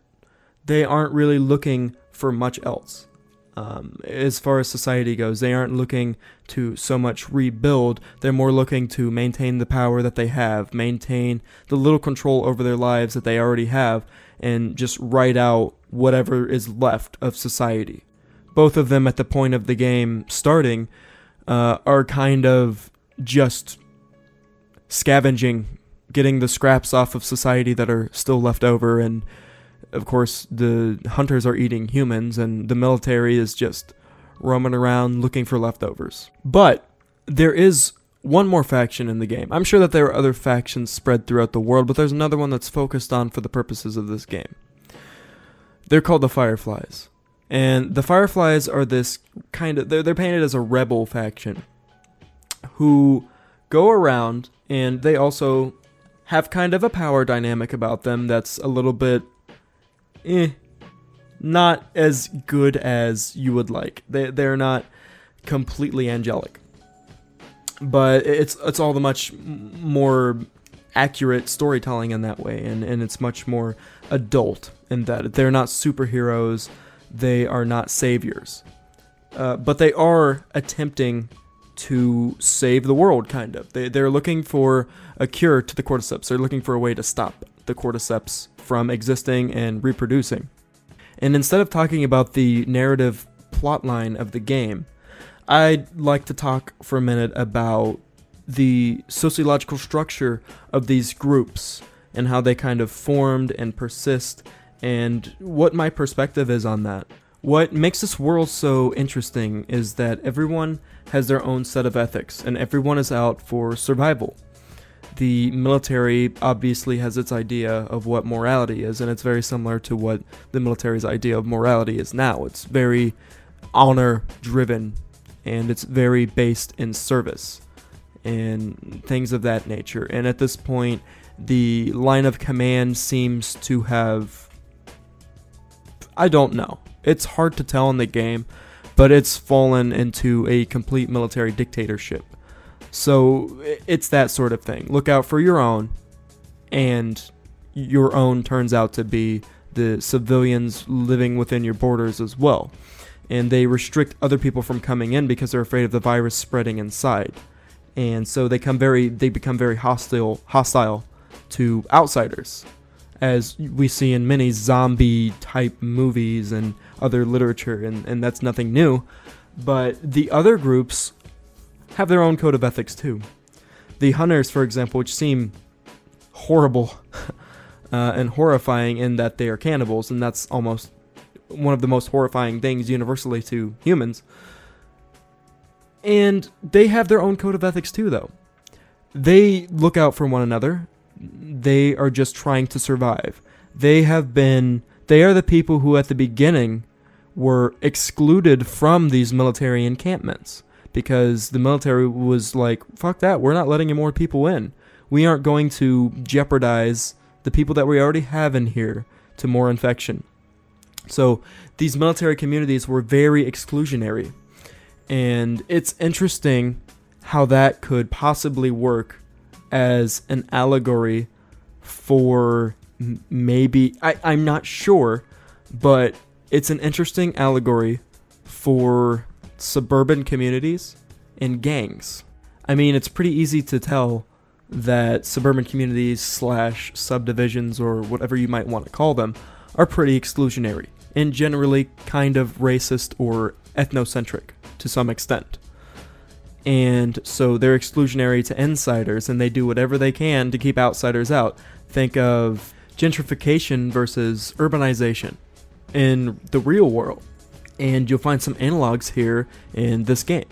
They aren't really looking for much else. Um, as far as society goes, they aren't looking to so much rebuild. They're more looking to maintain the power that they have, maintain the little control over their lives that they already have, and just write out whatever is left of society. Both of them, at the point of the game starting, uh, are kind of just scavenging, getting the scraps off of society that are still left over, and of course, the hunters are eating humans, and the military is just roaming around looking for leftovers. But there is one more faction in the game. I'm sure that there are other factions spread throughout the world, but there's another one that's focused on for the purposes of this game. They're called the Fireflies. And the Fireflies are this kind of they're they're painted as a rebel faction who go around and they also have kind of a power dynamic about them that's a little bit eh, not as good as you would like. They they're not completely angelic, but it's it's all the much more accurate storytelling in that way, and and it's much more adult in that they're not superheroes, they are not saviors, uh, but they are attempting to save the world, kind of. They they're looking for a cure to the cordyceps. They're looking for a way to stop the cordyceps from existing and reproducing. And instead of talking about the narrative plotline of the game, I'd like to talk for a minute about the sociological structure of these groups and how they kind of formed and persist and what my perspective is on that. What makes this world so interesting is that everyone has their own set of ethics and everyone is out for survival the military obviously has its idea of what morality is, and it's very similar to what the military's idea of morality is now. It's very honor driven, and it's very based in service and things of that nature. And at this point, the line of command seems to have. I don't know. It's hard to tell in the game, but it's fallen into a complete military dictatorship so it's that sort of thing. Look out for your own, and your own turns out to be the civilians living within your borders as well. And they restrict other people from coming in because they're afraid of the virus spreading inside. And so they come very they become very hostile hostile to outsiders. As we see in many zombie type movies and other literature and, and that's nothing new. But the other groups have their own code of ethics too. The hunters, for example, which seem horrible uh, and horrifying in that they are cannibals, and that's almost one of the most horrifying things universally to humans. And they have their own code of ethics too, though. They look out for one another. They are just trying to survive. They have been. They are the people who, at the beginning, were excluded from these military encampments because the military was like, fuck that, we're not letting any more people in. We aren't going to jeopardize the people that we already have in here to more infection. So these military communities were very exclusionary. And it's interesting how that could possibly work as an allegory for maybe, I, I'm not sure, but it's an interesting allegory for suburban communities and gangs. I mean, it's pretty easy to tell that suburban communities slash subdivisions or whatever you might want to call them are pretty exclusionary and generally kind of racist or ethnocentric to some extent. And so they're exclusionary to insiders and they do whatever they can to keep outsiders out. Think of gentrification versus urbanization in the real world and you'll find some analogs here in this game.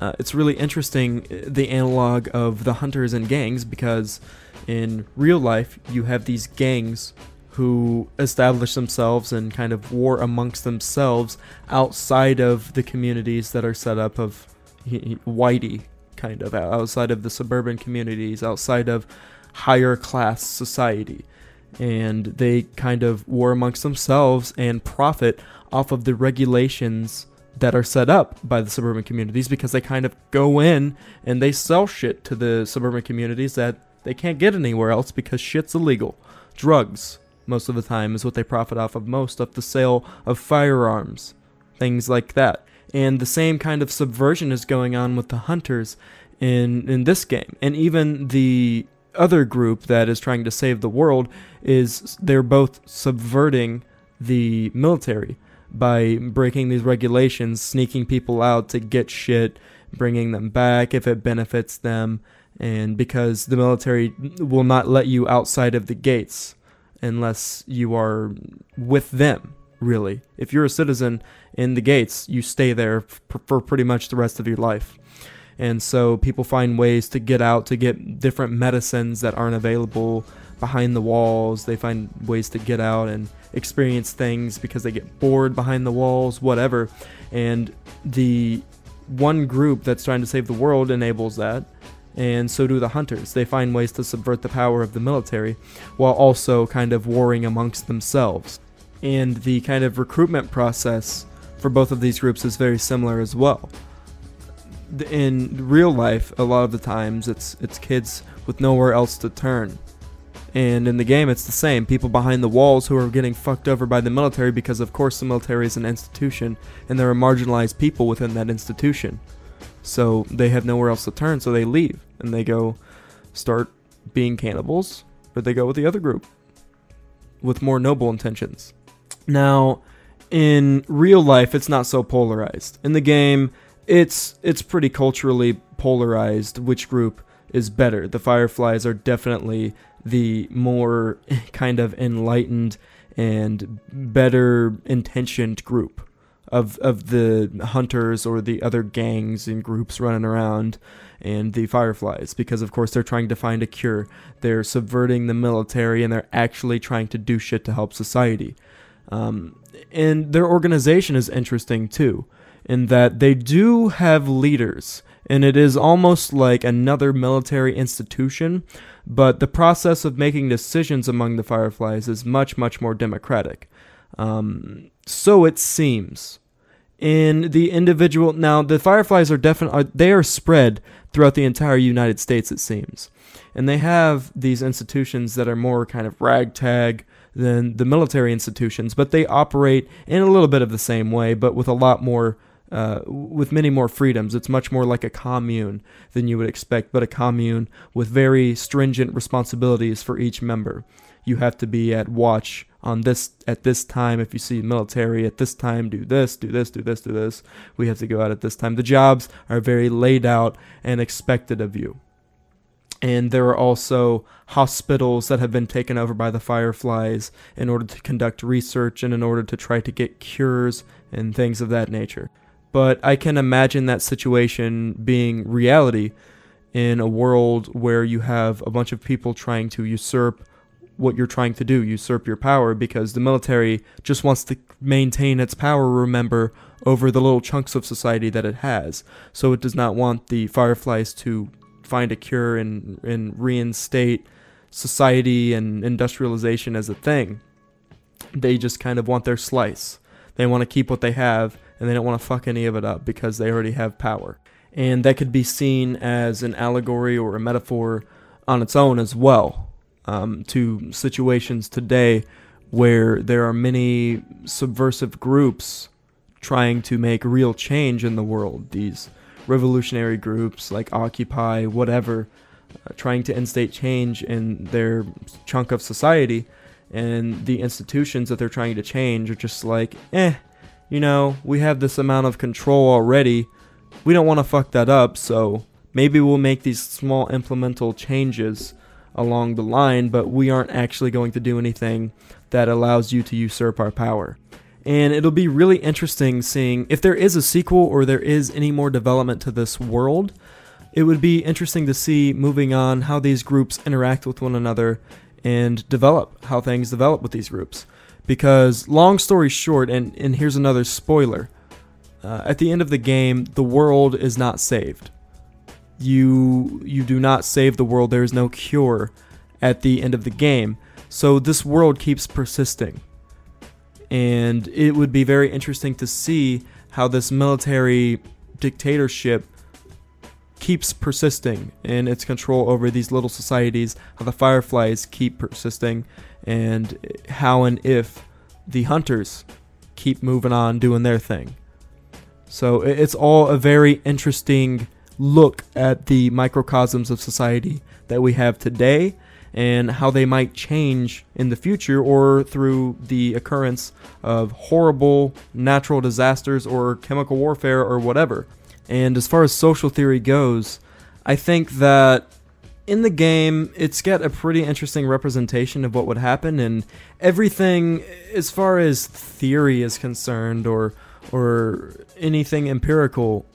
Uh, it's really interesting uh, the analog of the hunters and gangs because in real life you have these gangs who establish themselves and kind of war amongst themselves outside of the communities that are set up of whitey kind of outside of the suburban communities outside of higher class society and they kind of war amongst themselves and profit off of the regulations that are set up by the suburban communities because they kind of go in and they sell shit to the suburban communities that they can't get anywhere else because shit's illegal. Drugs, most of the time, is what they profit off of most of the sale of firearms, things like that. And the same kind of subversion is going on with the hunters in in this game. And even the other group that is trying to save the world is they're both subverting the military by breaking these regulations, sneaking people out to get shit, bringing them back if it benefits them, and because the military will not let you outside of the gates unless you are with them, really. If you're a citizen in the gates, you stay there for pretty much the rest of your life. And so people find ways to get out to get different medicines that aren't available behind the walls. They find ways to get out and experience things because they get bored behind the walls, whatever. And the one group that's trying to save the world enables that. And so do the hunters. They find ways to subvert the power of the military while also kind of warring amongst themselves. And the kind of recruitment process for both of these groups is very similar as well in real life, a lot of the times it's it's kids with nowhere else to turn. And in the game, it's the same. People behind the walls who are getting fucked over by the military because, of course, the military is an institution and there are marginalized people within that institution. So they have nowhere else to turn, so they leave and they go start being cannibals, or they go with the other group with more noble intentions. Now, in real life, it's not so polarized. In the game, it's it's pretty culturally polarized which group is better. The Fireflies are definitely the more kind of enlightened and better intentioned group of of the hunters or the other gangs and groups running around and the fireflies because of course they're trying to find a cure they're subverting the military and they're actually trying to do shit to help society um, and their organization is interesting too in that they do have leaders, and it is almost like another military institution, but the process of making decisions among the Fireflies is much, much more democratic. Um, so it seems. In the individual, now the Fireflies are definitely they are spread throughout the entire United States. It seems, and they have these institutions that are more kind of ragtag than the military institutions, but they operate in a little bit of the same way, but with a lot more uh, with many more freedoms. It's much more like a commune than you would expect, but a commune with very stringent responsibilities for each member. You have to be at watch on this at this time. If you see military at this time, do this, do this, do this, do this. We have to go out at this time. The jobs are very laid out and expected of you. And there are also hospitals that have been taken over by the Fireflies in order to conduct research and in order to try to get cures and things of that nature but I can imagine that situation being reality in a world where you have a bunch of people trying to usurp what you're trying to do, usurp your power, because the military just wants to maintain its power, remember, over the little chunks of society that it has. So it does not want the Fireflies to find a cure and, and reinstate society and industrialization as a thing. They just kind of want their slice. They want to keep what they have and they don't want to fuck any of it up because they already have power. And that could be seen as an allegory or a metaphor on its own as well um, to situations today where there are many subversive groups trying to make real change in the world. These revolutionary groups like Occupy, whatever, uh, trying to instate change in their chunk of society. And the institutions that they're trying to change are just like, eh, you know, we have this amount of control already. We don't want to fuck that up, so maybe we'll make these small implemental changes along the line, but we aren't actually going to do anything that allows you to usurp our power. And it'll be really interesting seeing if there is a sequel or there is any more development to this world. It would be interesting to see moving on how these groups interact with one another and develop, how things develop with these groups. Because, long story short, and, and here's another spoiler uh, at the end of the game, the world is not saved. You, you do not save the world, there is no cure at the end of the game. So, this world keeps persisting. And it would be very interesting to see how this military dictatorship keeps persisting in its control over these little societies, how the fireflies keep persisting, and how and if the hunters keep moving on doing their thing. So it's all a very interesting look at the microcosms of society that we have today and how they might change in the future or through the occurrence of horrible natural disasters or chemical warfare or whatever. And as far as social theory goes, I think that in the game, it's got a pretty interesting representation of what would happen, and everything, as far as theory is concerned, or or anything empirical,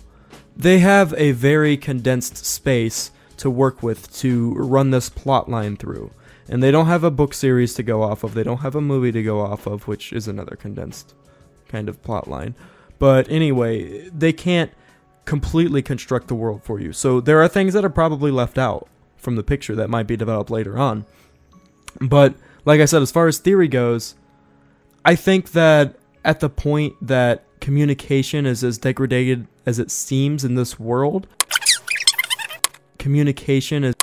they have a very condensed space to work with to run this plot line through. And they don't have a book series to go off of. They don't have a movie to go off of, which is another condensed kind of plot line. But anyway, they can't completely construct the world for you. So there are things that are probably left out from the picture that might be developed later on. But like I said, as far as theory goes, I think that at the point that communication is as degraded as it seems in this world, communication is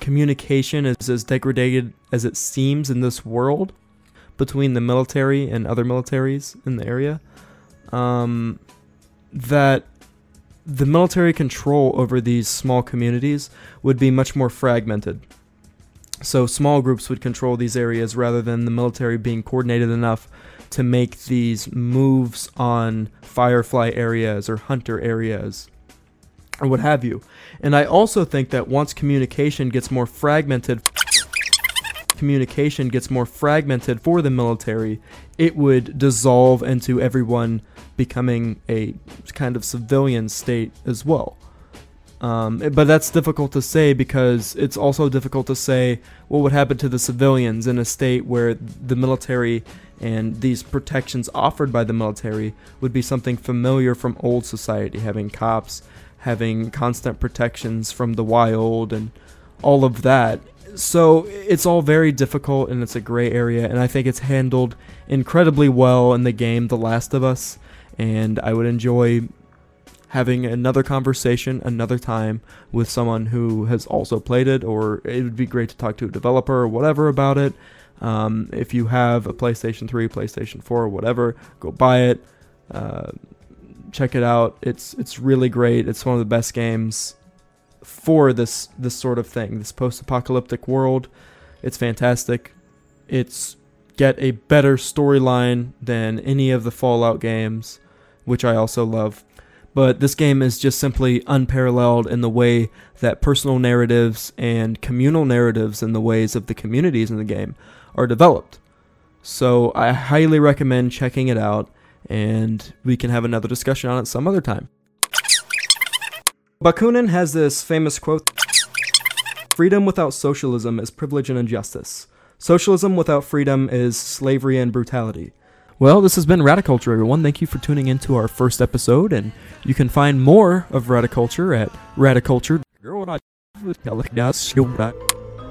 communication is as degraded as it seems in this world between the military and other militaries in the area. Um, that the military control over these small communities would be much more fragmented. So small groups would control these areas rather than the military being coordinated enough to make these moves on firefly areas or hunter areas or what have you. And I also think that once communication gets more fragmented communication gets more fragmented for the military, it would dissolve into everyone becoming a kind of civilian state as well. Um, but that's difficult to say because it's also difficult to say what would happen to the civilians in a state where the military and these protections offered by the military would be something familiar from old society, having cops, having constant protections from the wild, and all of that. So it's all very difficult and it's a gray area, and I think it's handled incredibly well in the game The Last of Us and I would enjoy having another conversation another time with someone who has also played it, or it would be great to talk to a developer or whatever about it. Um, if you have a PlayStation 3, PlayStation 4, whatever, go buy it. Uh, check it out. It's it's really great. It's one of the best games for this this sort of thing, this post-apocalyptic world. It's fantastic. It's get a better storyline than any of the Fallout games which I also love. But this game is just simply unparalleled in the way that personal narratives and communal narratives and the ways of the communities in the game are developed. So I highly recommend checking it out, and we can have another discussion on it some other time. Bakunin has this famous quote Freedom without socialism is privilege and injustice. Socialism without freedom is slavery and brutality. Well, this has been Radiculture, everyone. Thank you for tuning in to our first episode, and you can find more of Radiculture at Radiculture.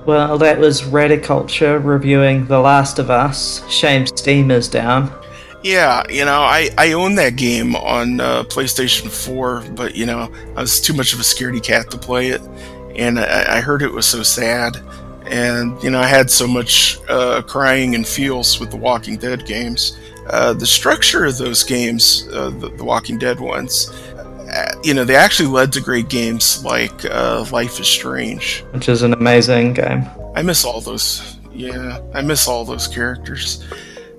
Well, that was Radiculture reviewing The Last of Us. Shame Steam is down. Yeah, you know, I, I own that game on uh, PlayStation 4, but, you know, I was too much of a scaredy cat to play it, and I, I heard it was so sad. And, you know, I had so much uh, crying and feels with the Walking Dead games uh, the structure of those games, uh, the, the, Walking Dead ones, uh, you know, they actually led to great games like uh, Life is Strange, which is an amazing game. I miss all those. Yeah, I miss all those characters.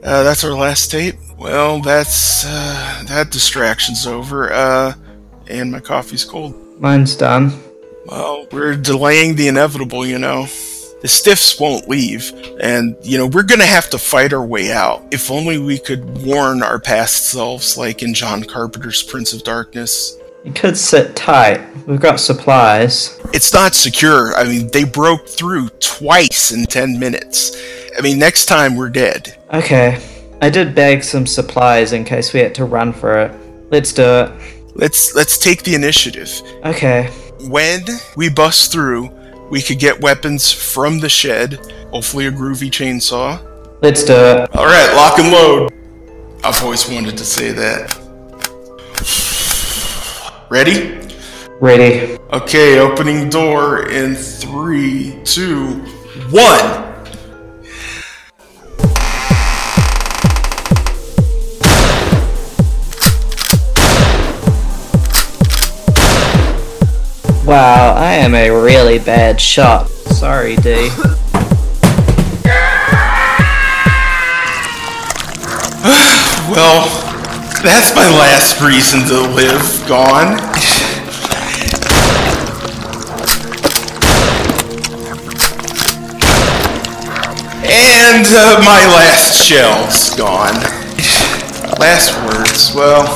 Uh, that's our last tape. Well, that's that distraction's over, and my coffee's cold. Mine's done. Well, we're delaying the inevitable, you know the stiffs won't leave, and you know we're gonna have to fight our way out. If only we could warn our past selves, like in John Carpenter's Prince of Darkness. You could sit tight. We've got supplies. It's not secure. I mean, they broke through twice in ten minutes. I mean, next time we're dead. Okay, I did bag some supplies in case we had to run for it. Let's do it. Let's let's take the initiative. Okay. When we bust through, we could get weapons from the shed, hopefully a groovy chainsaw. Let's do it. Alright, lock and load. I've always wanted to say that. Ready? Ready. Okay, opening door in three, two, one. Wow, I am a really bad shot. Sorry, D. Well, that's my last reason to live gone. And uh, my last shell's gone. Last words, well,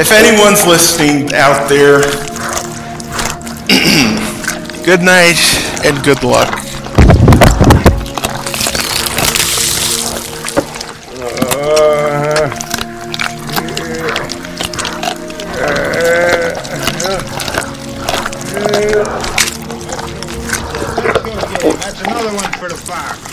if anyone's listening out there, good night and good luck. That's another one for the fire.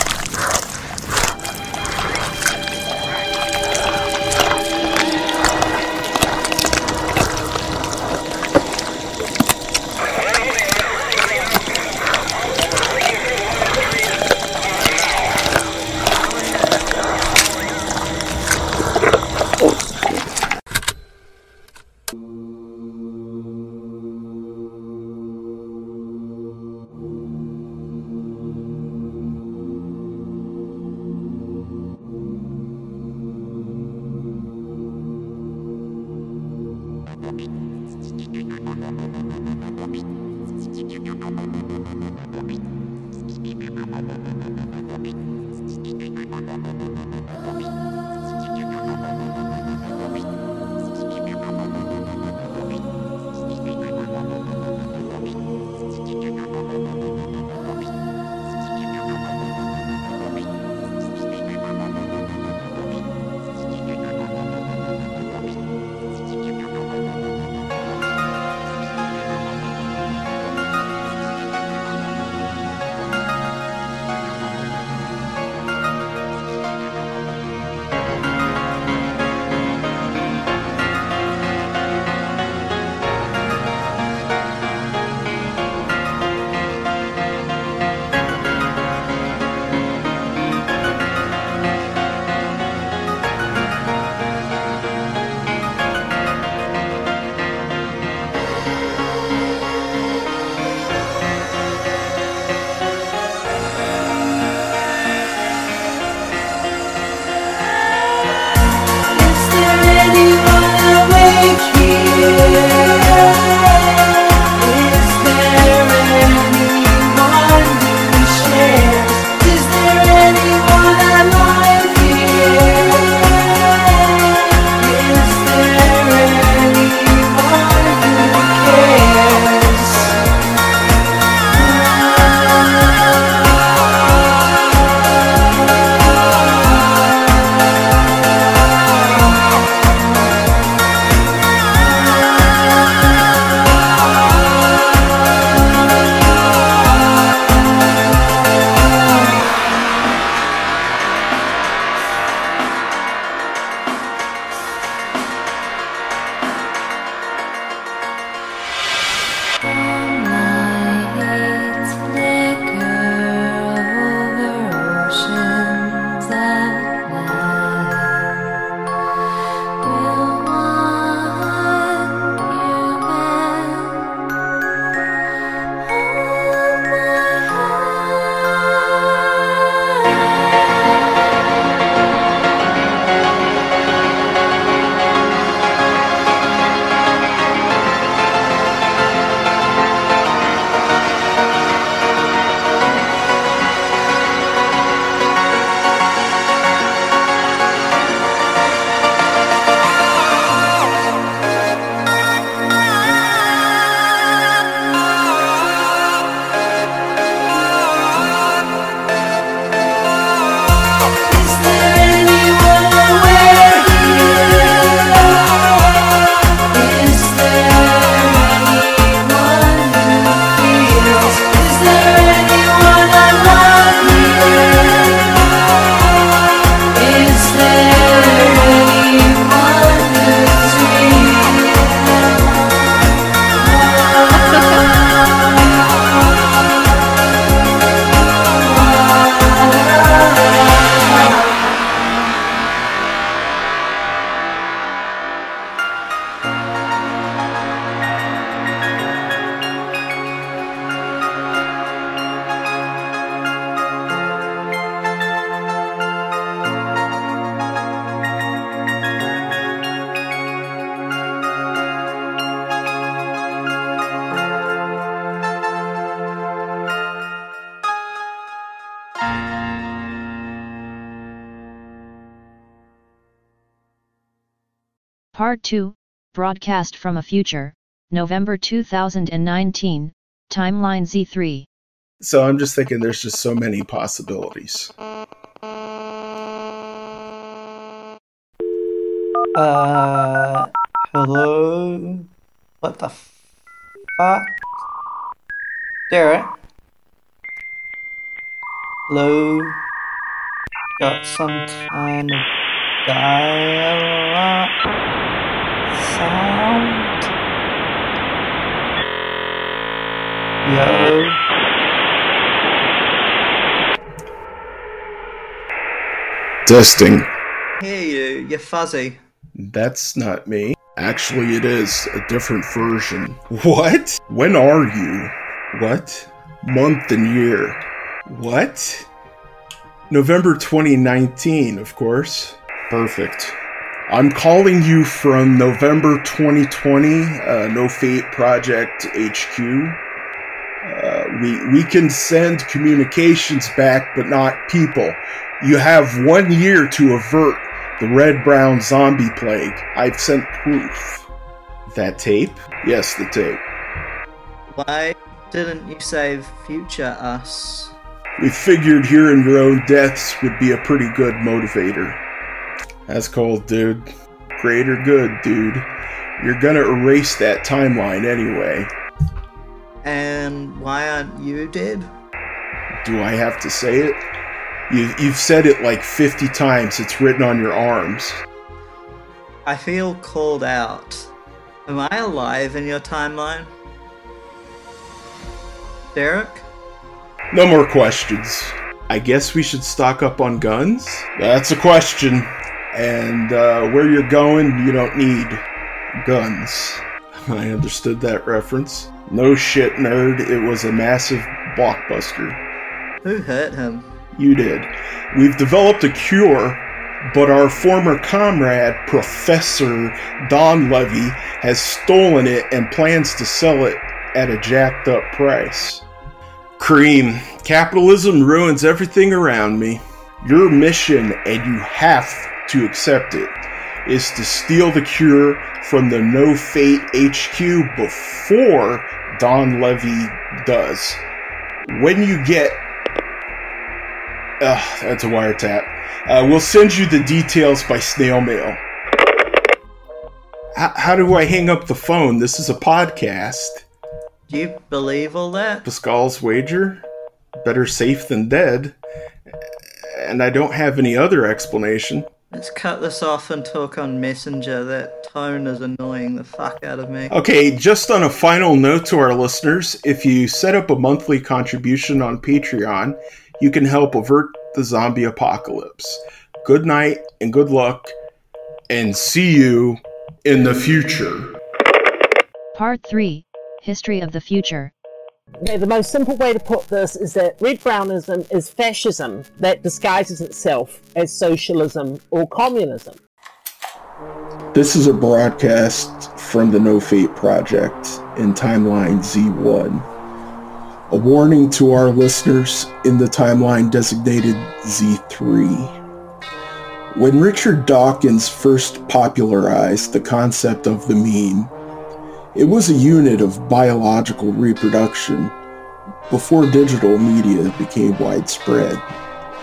2, broadcast from a future, November 2019, timeline Z3. So I'm just thinking there's just so many possibilities. Uh, hello? What the fuck? Derek? Hello? Got some kind of dialogue sound? Yo? Testing. Hear uh, you, you're fuzzy. That's not me. Actually, it is a different version. What? When are you? What? Month and year. What? November 2019, of course. Perfect. I'm calling you from November 2020, uh, No Fate Project HQ. Uh, we we can send communications back, but not people. You have one year to avert the red brown zombie plague. I've sent proof. That tape? Yes, the tape. Why didn't you save future us? We figured hearing your own deaths would be a pretty good motivator. That's cold, dude. Greater good, dude. You're gonna erase that timeline anyway. And why aren't you dead? Do I have to say it? You, you've said it like 50 times. It's written on your arms. I feel called out. Am I alive in your timeline? Derek? No more questions. I guess we should stock up on guns? That's a question. And uh, where you're going, you don't need guns. I understood that reference. No shit, nerd. It was a massive blockbuster. Who hurt him? You did. We've developed a cure, but our former comrade, Professor Don Levy, has stolen it and plans to sell it at a jacked up price. Cream, capitalism ruins everything around me. Your mission, and you have to accept it, is to steal the cure from the No Fate HQ before Don Levy does. When you get Ugh, that's a wiretap. Uh, we'll send you the details by snail mail. H- how do I hang up the phone? This is a podcast. Do you believe all that? Pascal's wager? Better safe than dead. And I don't have any other explanation. Let's cut this off and talk on Messenger. That tone is annoying the fuck out of me. Okay, just on a final note to our listeners if you set up a monthly contribution on Patreon, you can help avert the zombie apocalypse. Good night and good luck, and see you in the future. Part 3, History of the Future. Okay, the most simple way to put this is that red brownism is fascism that disguises itself as socialism or communism. This is a broadcast from the No Fate Project in timeline Z1. A warning to our listeners in the timeline designated Z3. When Richard Dawkins first popularized the concept of the meme, it was a unit of biological reproduction before digital media became widespread.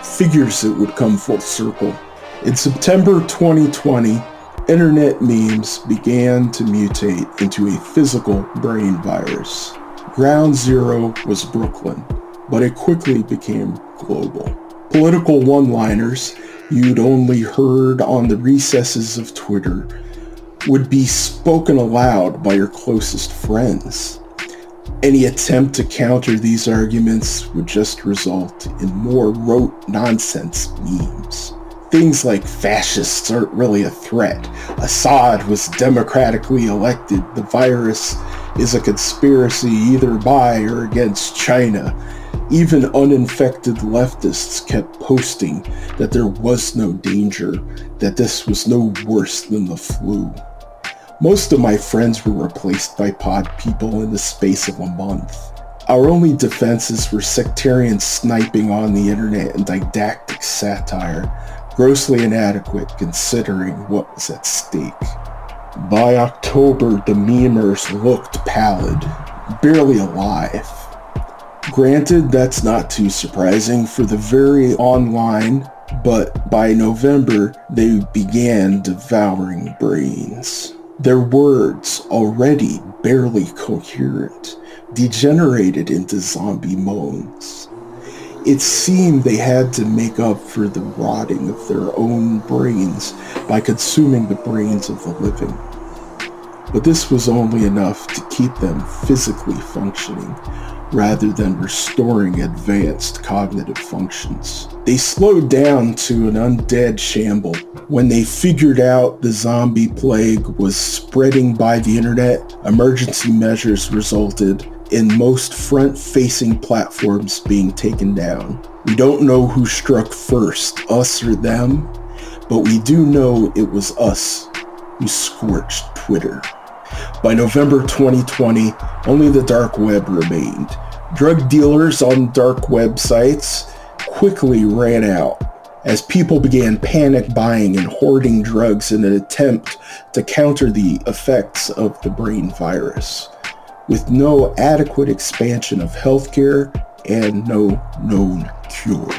Figures it would come full circle. In September 2020, internet memes began to mutate into a physical brain virus. Ground zero was Brooklyn, but it quickly became global. Political one-liners you'd only heard on the recesses of Twitter would be spoken aloud by your closest friends. Any attempt to counter these arguments would just result in more rote nonsense memes. Things like fascists aren't really a threat. Assad was democratically elected. The virus is a conspiracy either by or against China. Even uninfected leftists kept posting that there was no danger, that this was no worse than the flu. Most of my friends were replaced by pod people in the space of a month. Our only defenses were sectarian sniping on the internet and didactic satire, grossly inadequate considering what was at stake. By October, the memers looked pallid, barely alive. Granted, that's not too surprising for the very online, but by November, they began devouring brains. Their words, already barely coherent, degenerated into zombie moans. It seemed they had to make up for the rotting of their own brains by consuming the brains of the living. But this was only enough to keep them physically functioning rather than restoring advanced cognitive functions. They slowed down to an undead shamble when they figured out the zombie plague was spreading by the internet. Emergency measures resulted in most front-facing platforms being taken down. We don't know who struck first, us or them, but we do know it was us who scorched Twitter. By November 2020, only the dark web remained. Drug dealers on dark websites quickly ran out as people began panic buying and hoarding drugs in an attempt to counter the effects of the brain virus. With no adequate expansion of healthcare and no known cure.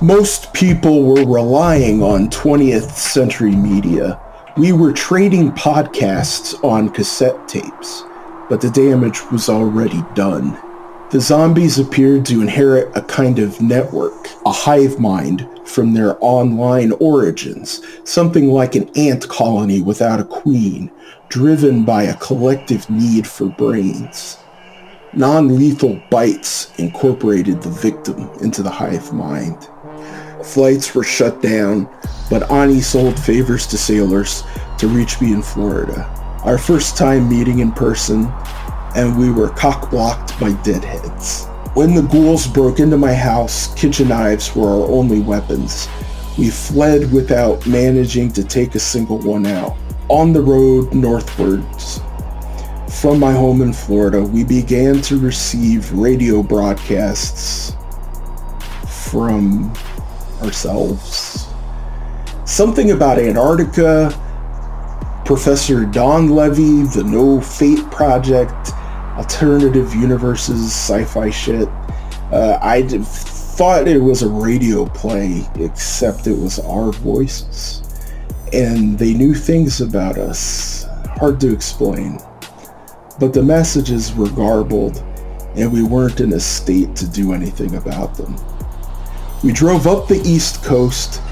Most people were relying on 20th century media we were trading podcasts on cassette tapes, but the damage was already done. The zombies appeared to inherit a kind of network, a hive mind from their online origins, something like an ant colony without a queen, driven by a collective need for brains. Non-lethal bites incorporated the victim into the hive mind. Flights were shut down, but Ani sold favors to sailors to reach me in Florida. Our first time meeting in person, and we were cock-blocked by deadheads. When the ghouls broke into my house, kitchen knives were our only weapons. We fled without managing to take a single one out. On the road northwards, from my home in Florida, we began to receive radio broadcasts from ourselves. Something about Antarctica, Professor Don Levy, the No Fate Project, alternative universes, sci-fi shit. Uh, I thought it was a radio play, except it was our voices. And they knew things about us. Hard to explain. But the messages were garbled, and we weren't in a state to do anything about them. We drove up the East Coast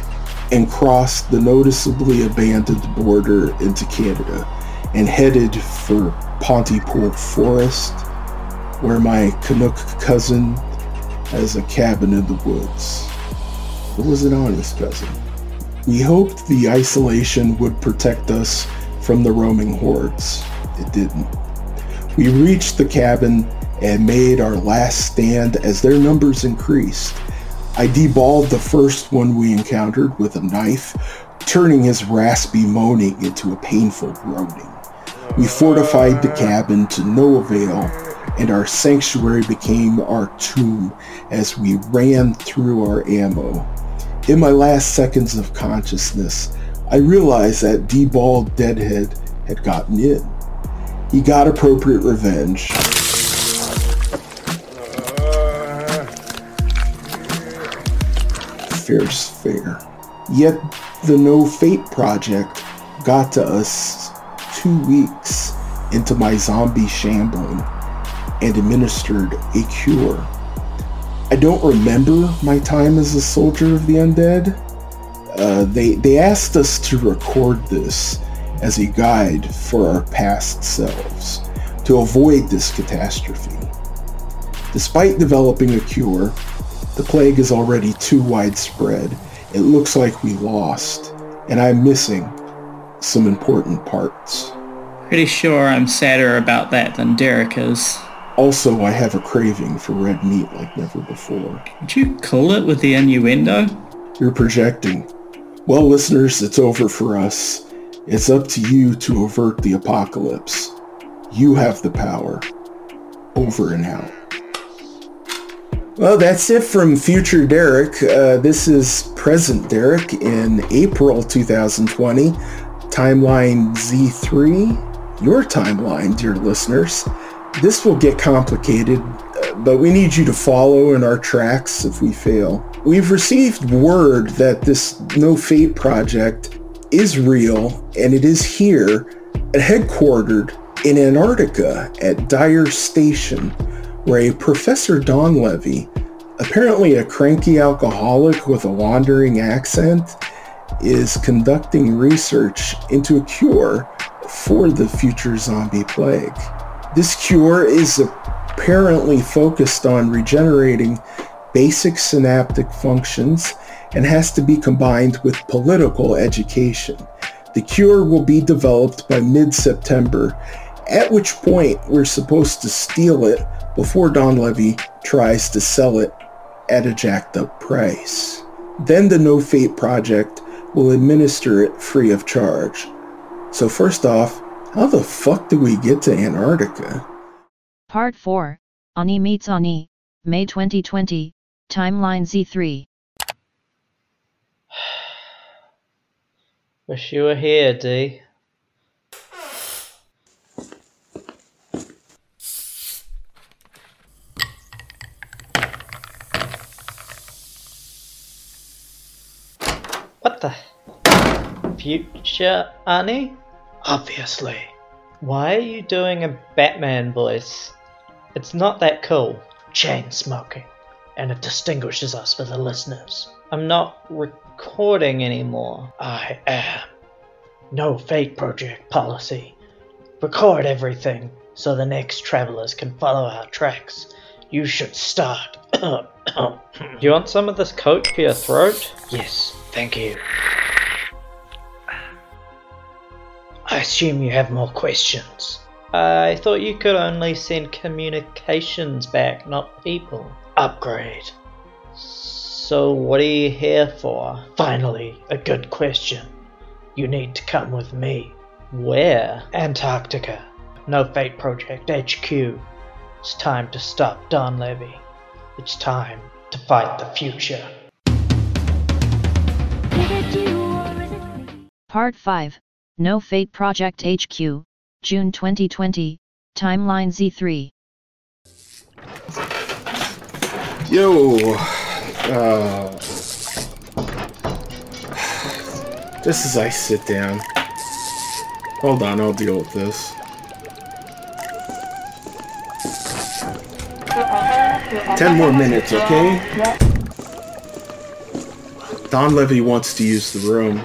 and crossed the noticeably abandoned border into Canada and headed for Pontypool Forest, where my Canuck cousin has a cabin in the woods. It was an honest cousin. We hoped the isolation would protect us from the roaming hordes. It didn't. We reached the cabin and made our last stand as their numbers increased. I deballed the first one we encountered with a knife, turning his raspy moaning into a painful groaning. We fortified the cabin to no avail, and our sanctuary became our tomb as we ran through our ammo. In my last seconds of consciousness, I realized that deballed Deadhead had gotten in. He got appropriate revenge, fair. Yet the No Fate project got to us two weeks into my zombie shambling and administered a cure. I don't remember my time as a soldier of the undead. Uh, they, they asked us to record this as a guide for our past selves to avoid this catastrophe. Despite developing a cure, the plague is already too widespread. It looks like we lost, and I'm missing some important parts. Pretty sure I'm sadder about that than Derek is. Also, I have a craving for red meat like never before. Did you call it with the innuendo? You're projecting. Well, listeners, it's over for us. It's up to you to avert the apocalypse. You have the power. Over and out. Well, that's it from future Derek. Uh, this is present Derek in April 2020, timeline Z3, your timeline, dear listeners. This will get complicated, uh, but we need you to follow in our tracks if we fail. We've received word that this No Fate project is real and it is here, headquartered in Antarctica at Dyer Station, where a Professor Don Levy, apparently a cranky alcoholic with a wandering accent, is conducting research into a cure for the future zombie plague. This cure is apparently focused on regenerating basic synaptic functions and has to be combined with political education. The cure will be developed by mid-September, at which point we're supposed to steal it before Don Levy tries to sell it at a jacked up price. Then the No Fate Project will administer it free of charge. So first off, how the fuck do we get to Antarctica? Part 4 Ani meets Ani, May 2020, Timeline Z3. Wish you were here, D. What the? Future Ani? Obviously. Why are you doing a Batman voice? It's not that cool. Chain smoking. And it distinguishes us for the listeners. I'm not recording anymore. I am. No Fate project policy. Record everything so the next travelers can follow our tracks. You should start. Do you want some of this coke for your throat? Yes, thank you. I assume you have more questions. I thought you could only send communications back, not people. Upgrade. So, what are you here for? Finally, a good question. You need to come with me. Where? Antarctica. No Fate Project HQ. It's time to stop Donlevy. It's time to fight the future. Part 5 No Fate Project HQ, June 2020, Timeline Z3. Yo, uh, just as I sit down, hold on, I'll deal with this. Ten more minutes, okay? Don Levy wants to use the room.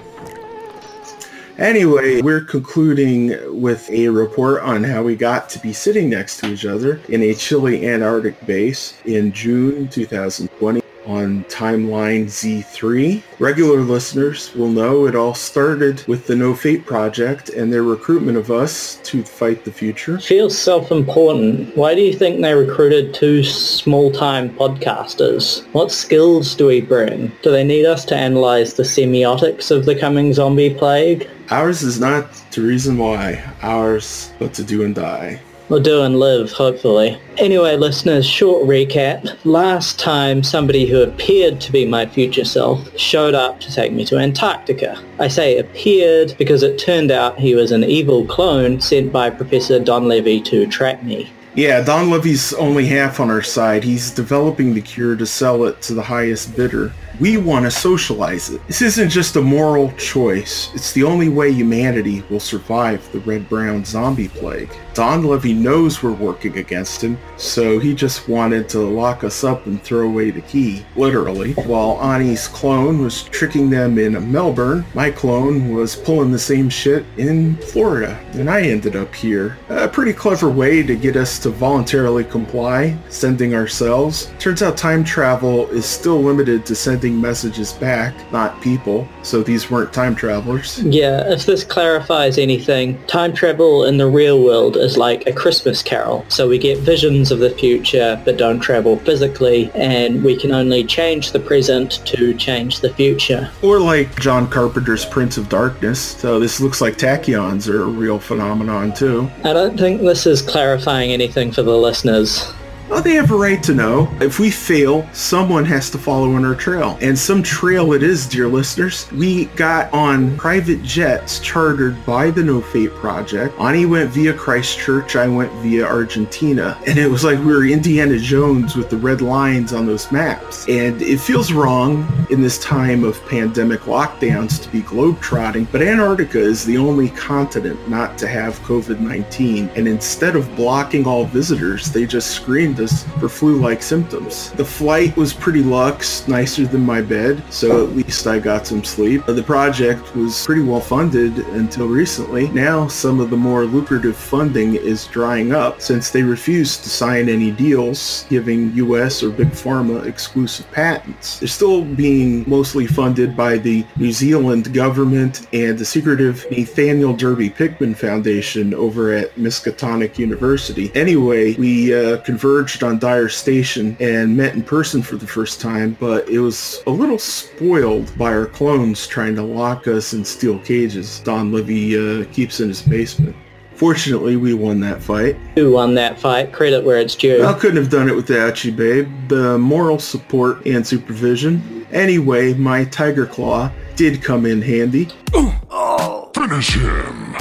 Anyway, we're concluding with a report on how we got to be sitting next to each other in a chilly Antarctic base in June 2020 on Timeline Z3. Regular listeners will know it all started with the No Fate Project and their recruitment of us to fight the future. Feels self-important. Why do you think they recruited two small-time podcasters? What skills do we bring? Do they need us to analyze the semiotics of the coming zombie plague? Ours is not the reason why, ours but to do and die. Or do and live, hopefully. Anyway, listeners, short recap. Last time, somebody who appeared to be my future self showed up to take me to Antarctica. I say appeared because it turned out he was an evil clone sent by Professor Don Levy to trap me. Yeah, Don Levy's only half on our side. He's developing the cure to sell it to the highest bidder. We want to socialize it. This isn't just a moral choice. It's the only way humanity will survive the red-brown zombie plague. Don Levy knows we're working against him, so he just wanted to lock us up and throw away the key, literally. While Ani's clone was tricking them in Melbourne, my clone was pulling the same shit in Florida, and I ended up here. A pretty clever way to get us to voluntarily comply, sending ourselves. Turns out time travel is still limited to sending messages back, not people, so these weren't time travelers. Yeah, if this clarifies anything, time travel in the real world is like a Christmas carol. So we get visions of the future but don't travel physically, and we can only change the present to change the future. Or like John Carpenter's Prince of Darkness, so this looks like tachyons are a real phenomenon too. I don't think this is clarifying anything for the listeners. Well, they have a right to know. If we fail, someone has to follow in our trail. And some trail it is, dear listeners. We got on private jets chartered by the No Fate Project. Ani went via Christchurch, I went via Argentina. And it was like we were Indiana Jones with the red lines on those maps. And it feels wrong in this time of pandemic lockdowns to be globetrotting, but Antarctica is the only continent not to have COVID 19. And instead of blocking all visitors, they just screened us for flu like symptoms. The flight was pretty luxe, nicer than my bed, so at least I got some sleep. The project was pretty well funded until recently. Now, some of the more lucrative funding is drying up since they refused to sign any deals giving US or Big Pharma exclusive patents. They're still being mostly funded by the New Zealand government and the secretive Nathaniel Derby Pickman Foundation over at Miskatonic University. Anyway, we uh, converged on Dyer Station and met in person for the first time, but it was a little spoiled by our clones trying to lock us in steel cages Don Levy uh, keeps in his basement. Fortunately, we won that fight. Who won that fight? Credit where it's due. I couldn't have done it without you, babe. The moral support and supervision. Anyway, my Tiger Claw did come in handy. Oh, Finish him.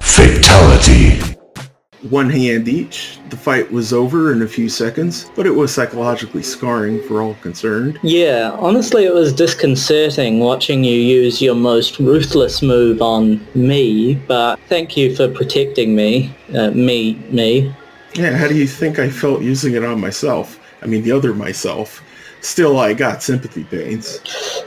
Fatality. One hand each. The fight was over in a few seconds, but it was psychologically scarring for all concerned. Yeah, honestly, it was disconcerting watching you use your most ruthless move on me, but thank you for protecting me. Uh, me, me. Yeah, how do you think I felt using it on myself? I mean, the other myself. Still, I got sympathy pains.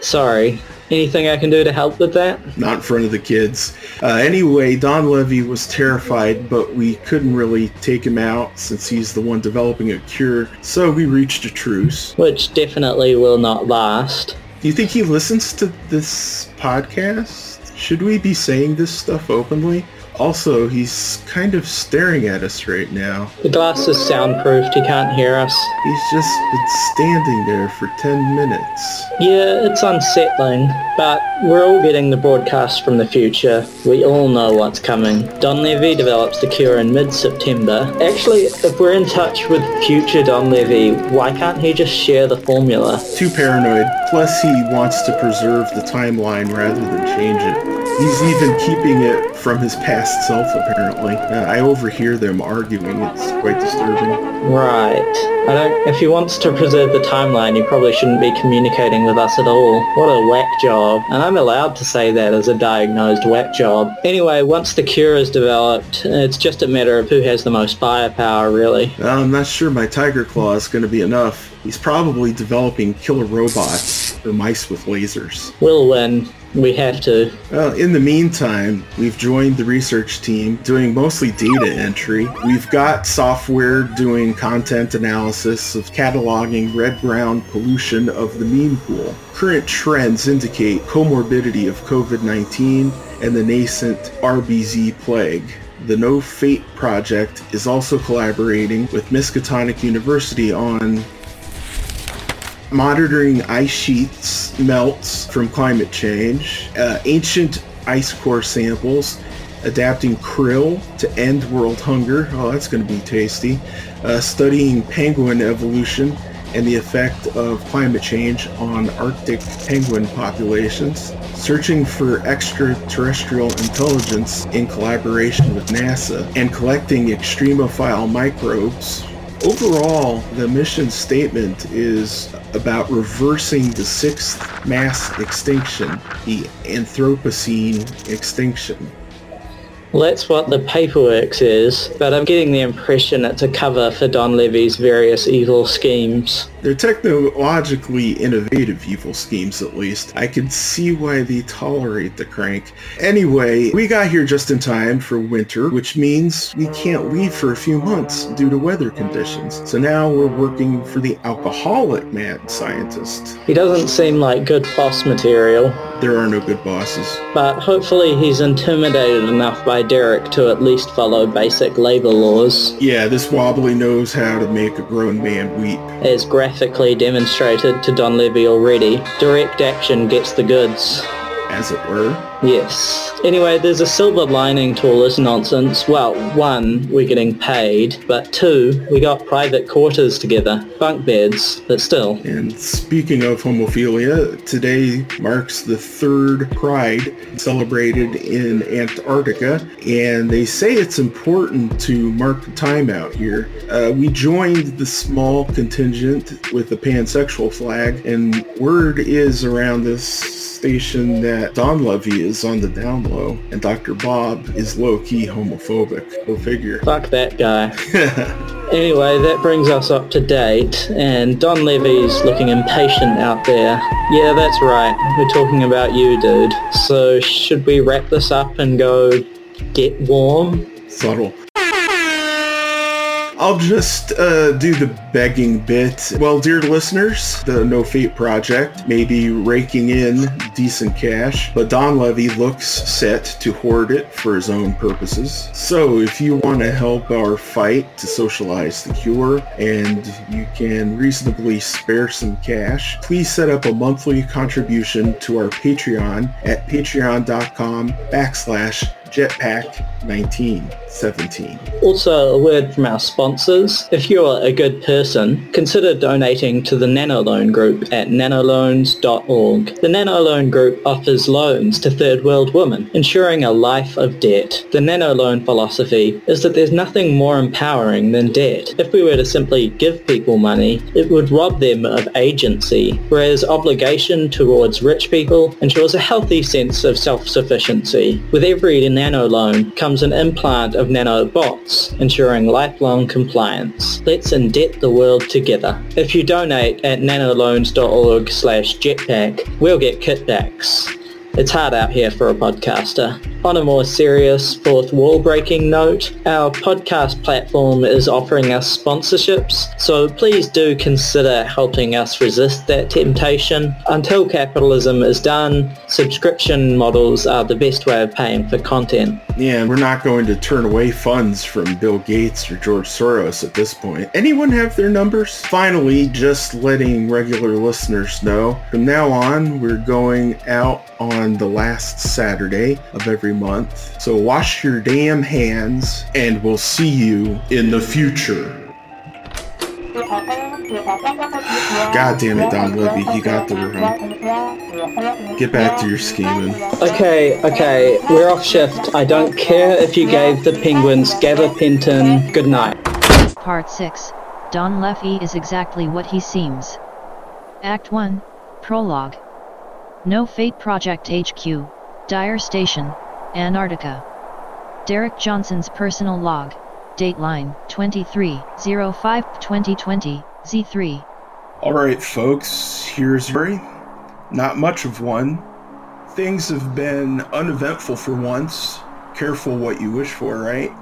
Sorry. Anything I can do to help with that? Not in front of the kids. Uh, anyway, Don Levy was terrified, but we couldn't really take him out since he's the one developing a cure, so we reached a truce. Which definitely will not last. Do you think he listens to this podcast? Should we be saying this stuff openly? Also, he's kind of staring at us right now. The glass is soundproofed, he can't hear us. He's just been standing there for 10 minutes. Yeah, it's unsettling, but we're all getting the broadcast from the future. We all know what's coming. Don Levy develops the cure in mid-September. Actually, if we're in touch with future Don Levy, why can't he just share the formula? Too paranoid. Plus, he wants to preserve the timeline rather than change it. He's even keeping it from his past self, apparently. Uh, I overhear them arguing. It's quite disturbing. Right. I don't. If he wants to preserve the timeline, he probably shouldn't be communicating with us at all. What a whack job. And I'm allowed to say that as a diagnosed whack job. Anyway, once the cure is developed, it's just a matter of who has the most firepower, really. I'm not sure my Tiger Claw is going to be enough. He's probably developing killer robots or mice with lasers. We'll win. We have to. Well, in the meantime, we've joined the research team doing mostly data entry. We've got software doing content analysis of cataloging red-brown pollution of the meme pool. Current trends indicate comorbidity of COVID-19 and the nascent RBZ plague. The No Fate Project is also collaborating with Miskatonic University on monitoring ice sheets melts from climate change, uh, ancient ice core samples, adapting krill to end world hunger. Oh, that's going to be tasty. Uh, studying penguin evolution and the effect of climate change on Arctic penguin populations. Searching for extraterrestrial intelligence in collaboration with NASA and collecting extremophile microbes Overall, the mission statement is about reversing the sixth mass extinction, the Anthropocene extinction. That's what the paperwork says, but I'm getting the impression it's a cover for Don Levy's various evil schemes. They're technologically innovative evil schemes, at least. I can see why they tolerate the crank. Anyway, we got here just in time for winter, which means we can't leave for a few months due to weather conditions. So now we're working for the alcoholic mad scientist. He doesn't seem like good boss material. There are no good bosses. But hopefully he's intimidated enough by Derek to at least follow basic labor laws. Yeah, this wobbly knows how to make a grown man weep. As graphically demonstrated to Don Levy already, direct action gets the goods. As it were. Yes. Anyway, there's a silver lining to all this nonsense. Well, one, we're getting paid, but two, we got private quarters together. Bunk beds, but still. And speaking of homophilia, today marks the third Pride celebrated in Antarctica, and they say it's important to mark the time out here. Uh, we joined the small contingent with the pansexual flag, and word is around this station that Don Levy is on the down low, and Dr. Bob is low-key homophobic. Go figure. Fuck that guy. anyway, that brings us up to date, and Don Levy's looking impatient out there. Yeah, that's right. We're talking about you, dude. So should we wrap this up and go get warm? Subtle. I'll just uh, do the begging bit. Well, dear listeners, the No Fate Project may be raking in decent cash, but Don Levy looks set to hoard it for his own purposes. So if you want to help our fight to socialize the cure and you can reasonably spare some cash, please set up a monthly contribution to our Patreon at patreon.com backslash jetpack1917. Also, a word from our sponsors. If you're a good person, consider donating to the Nanoloan Group at nanoloans.org. The Nanoloan Group offers loans to third world women, ensuring a life of debt. The Nanoloan philosophy is that there's nothing more empowering than debt. If we were to simply give people money, it would rob them of agency, whereas obligation towards rich people ensures a healthy sense of self-sufficiency. With every Nano Loan comes an implant of nanobots, ensuring lifelong compliance. Let's indebt the world together. If you donate at nanoloans.org slash jetpack, we'll get kitbacks. It's hard out here for a podcaster. On a more serious, fourth wall breaking note, our podcast platform is offering us sponsorships, so please do consider helping us resist that temptation. Until capitalism is done, subscription models are the best way of paying for content. Yeah, we're not going to turn away funds from Bill Gates or George Soros at this point. Anyone have their numbers? Finally, just letting regular listeners know, from now on, we're going out on the last Saturday of every month. So wash your damn hands and we'll see you in the future. God damn it, Don Levy, you got the room. Get back to your scheming. Okay, okay, we're off shift. I don't care if you gave the penguins gabapentin good night. Part 6 Don Levy is exactly what he seems. Act 1 Prologue No Fate Project HQ, Dyer Station, Antarctica. Derek Johnson's personal log, dateline 23-05-2020, Z3. Alright folks, here's Yuri. Not much of one. Things have been uneventful for once. Careful what you wish for, right?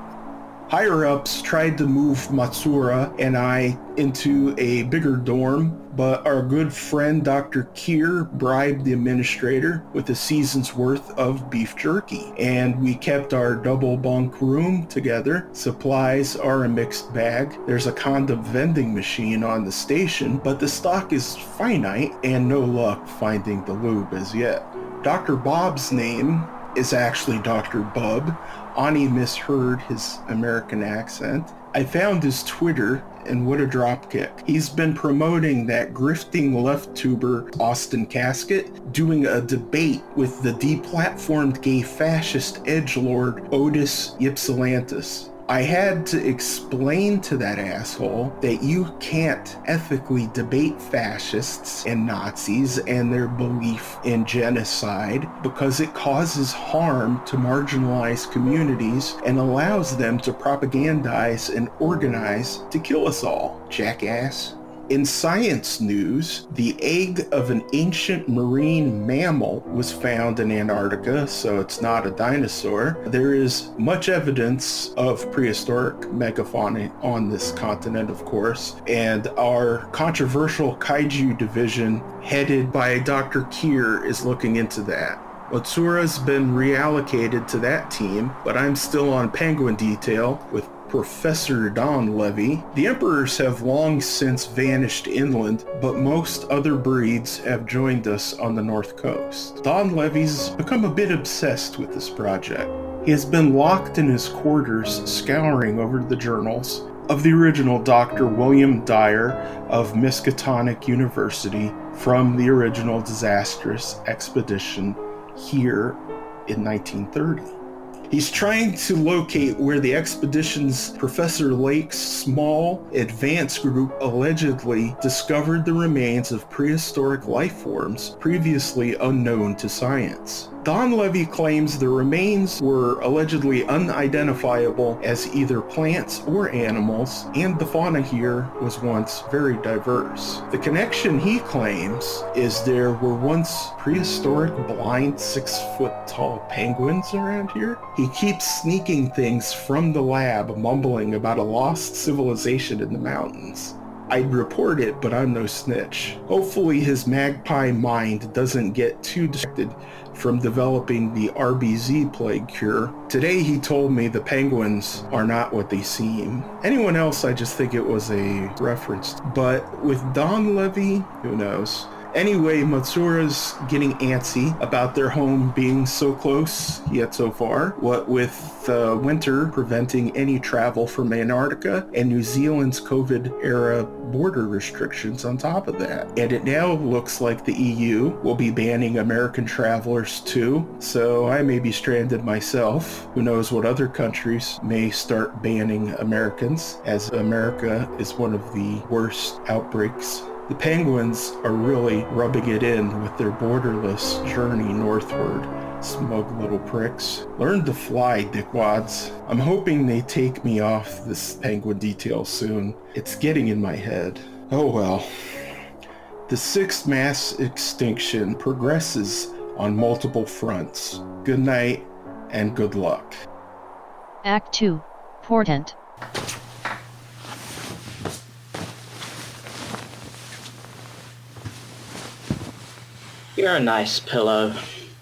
Higher ups tried to move Matsura and I into a bigger dorm, but our good friend Dr. Kier bribed the administrator with a season's worth of beef jerky. And we kept our double bunk room together. Supplies are a mixed bag. There's a condom vending machine on the station, but the stock is finite and no luck finding the lube as yet. Dr. Bob's name is actually Dr. Bub. Ani misheard his American accent. I found his Twitter and what a dropkick. He's been promoting that grifting left tuber Austin Casket, doing a debate with the deplatformed gay fascist edgelord Otis Ypsilantis. I had to explain to that asshole that you can't ethically debate fascists and Nazis and their belief in genocide because it causes harm to marginalized communities and allows them to propagandize and organize to kill us all, jackass. In science news, the egg of an ancient marine mammal was found in Antarctica, so it's not a dinosaur. There is much evidence of prehistoric megafauna on this continent, of course, and our controversial kaiju division, headed by Dr. Kier, is looking into that. Matsura's been reallocated to that team, but I'm still on Penguin Detail with Professor Don Levy. The emperors have long since vanished inland, but most other breeds have joined us on the north coast. Don Levy's become a bit obsessed with this project. He has been locked in his quarters, scouring over the journals of the original Dr. William Dyer of Miskatonic University from the original disastrous expedition here in 1930. He's trying to locate where the expedition's Professor Lake's small advance group allegedly discovered the remains of prehistoric life forms previously unknown to science. Don Levy claims the remains were allegedly unidentifiable as either plants or animals, and the fauna here was once very diverse. The connection he claims is there were once prehistoric blind six foot tall penguins around here. He keeps sneaking things from the lab, mumbling about a lost civilization in the mountains. I'd report it, but I'm no snitch. Hopefully his magpie mind doesn't get too distracted from developing the RBZ plague cure. Today he told me the penguins are not what they seem. Anyone else, I just think it was a reference. But with Don Levy, who knows? Anyway, Matsura's getting antsy about their home being so close yet so far. What with uh, winter preventing any travel from Antarctica and New Zealand's COVID era border restrictions on top of that. And it now looks like the EU will be banning American travelers too. So I may be stranded myself. Who knows what other countries may start banning Americans as America is one of the worst outbreaks the penguins are really rubbing it in with their borderless journey northward. Smug little pricks. Learn to fly, dickwads. I'm hoping they take me off this penguin detail soon. It's getting in my head. Oh well. The sixth mass extinction progresses on multiple fronts. Good night and good luck. Act 2 Portent. You're a nice pillow.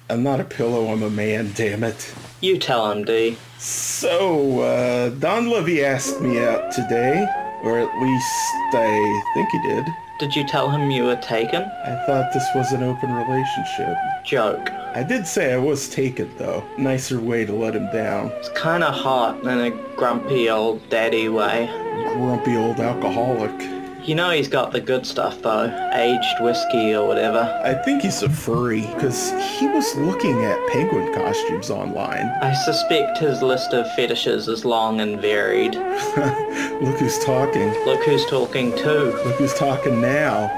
I'm not a pillow, I'm a man, damn it. You tell him, D. So, uh, Don Levy asked me out today, or at least I think he did. Did you tell him you were taken? I thought this was an open relationship. Joke. I did say I was taken, though. Nicer way to let him down. It's kinda hot in a grumpy old daddy way. Grumpy old alcoholic. You know he's got the good stuff though, aged whiskey or whatever. I think he's a furry, because he was looking at penguin costumes online. I suspect his list of fetishes is long and varied. Look who's talking. Look who's talking too. Look who's talking now.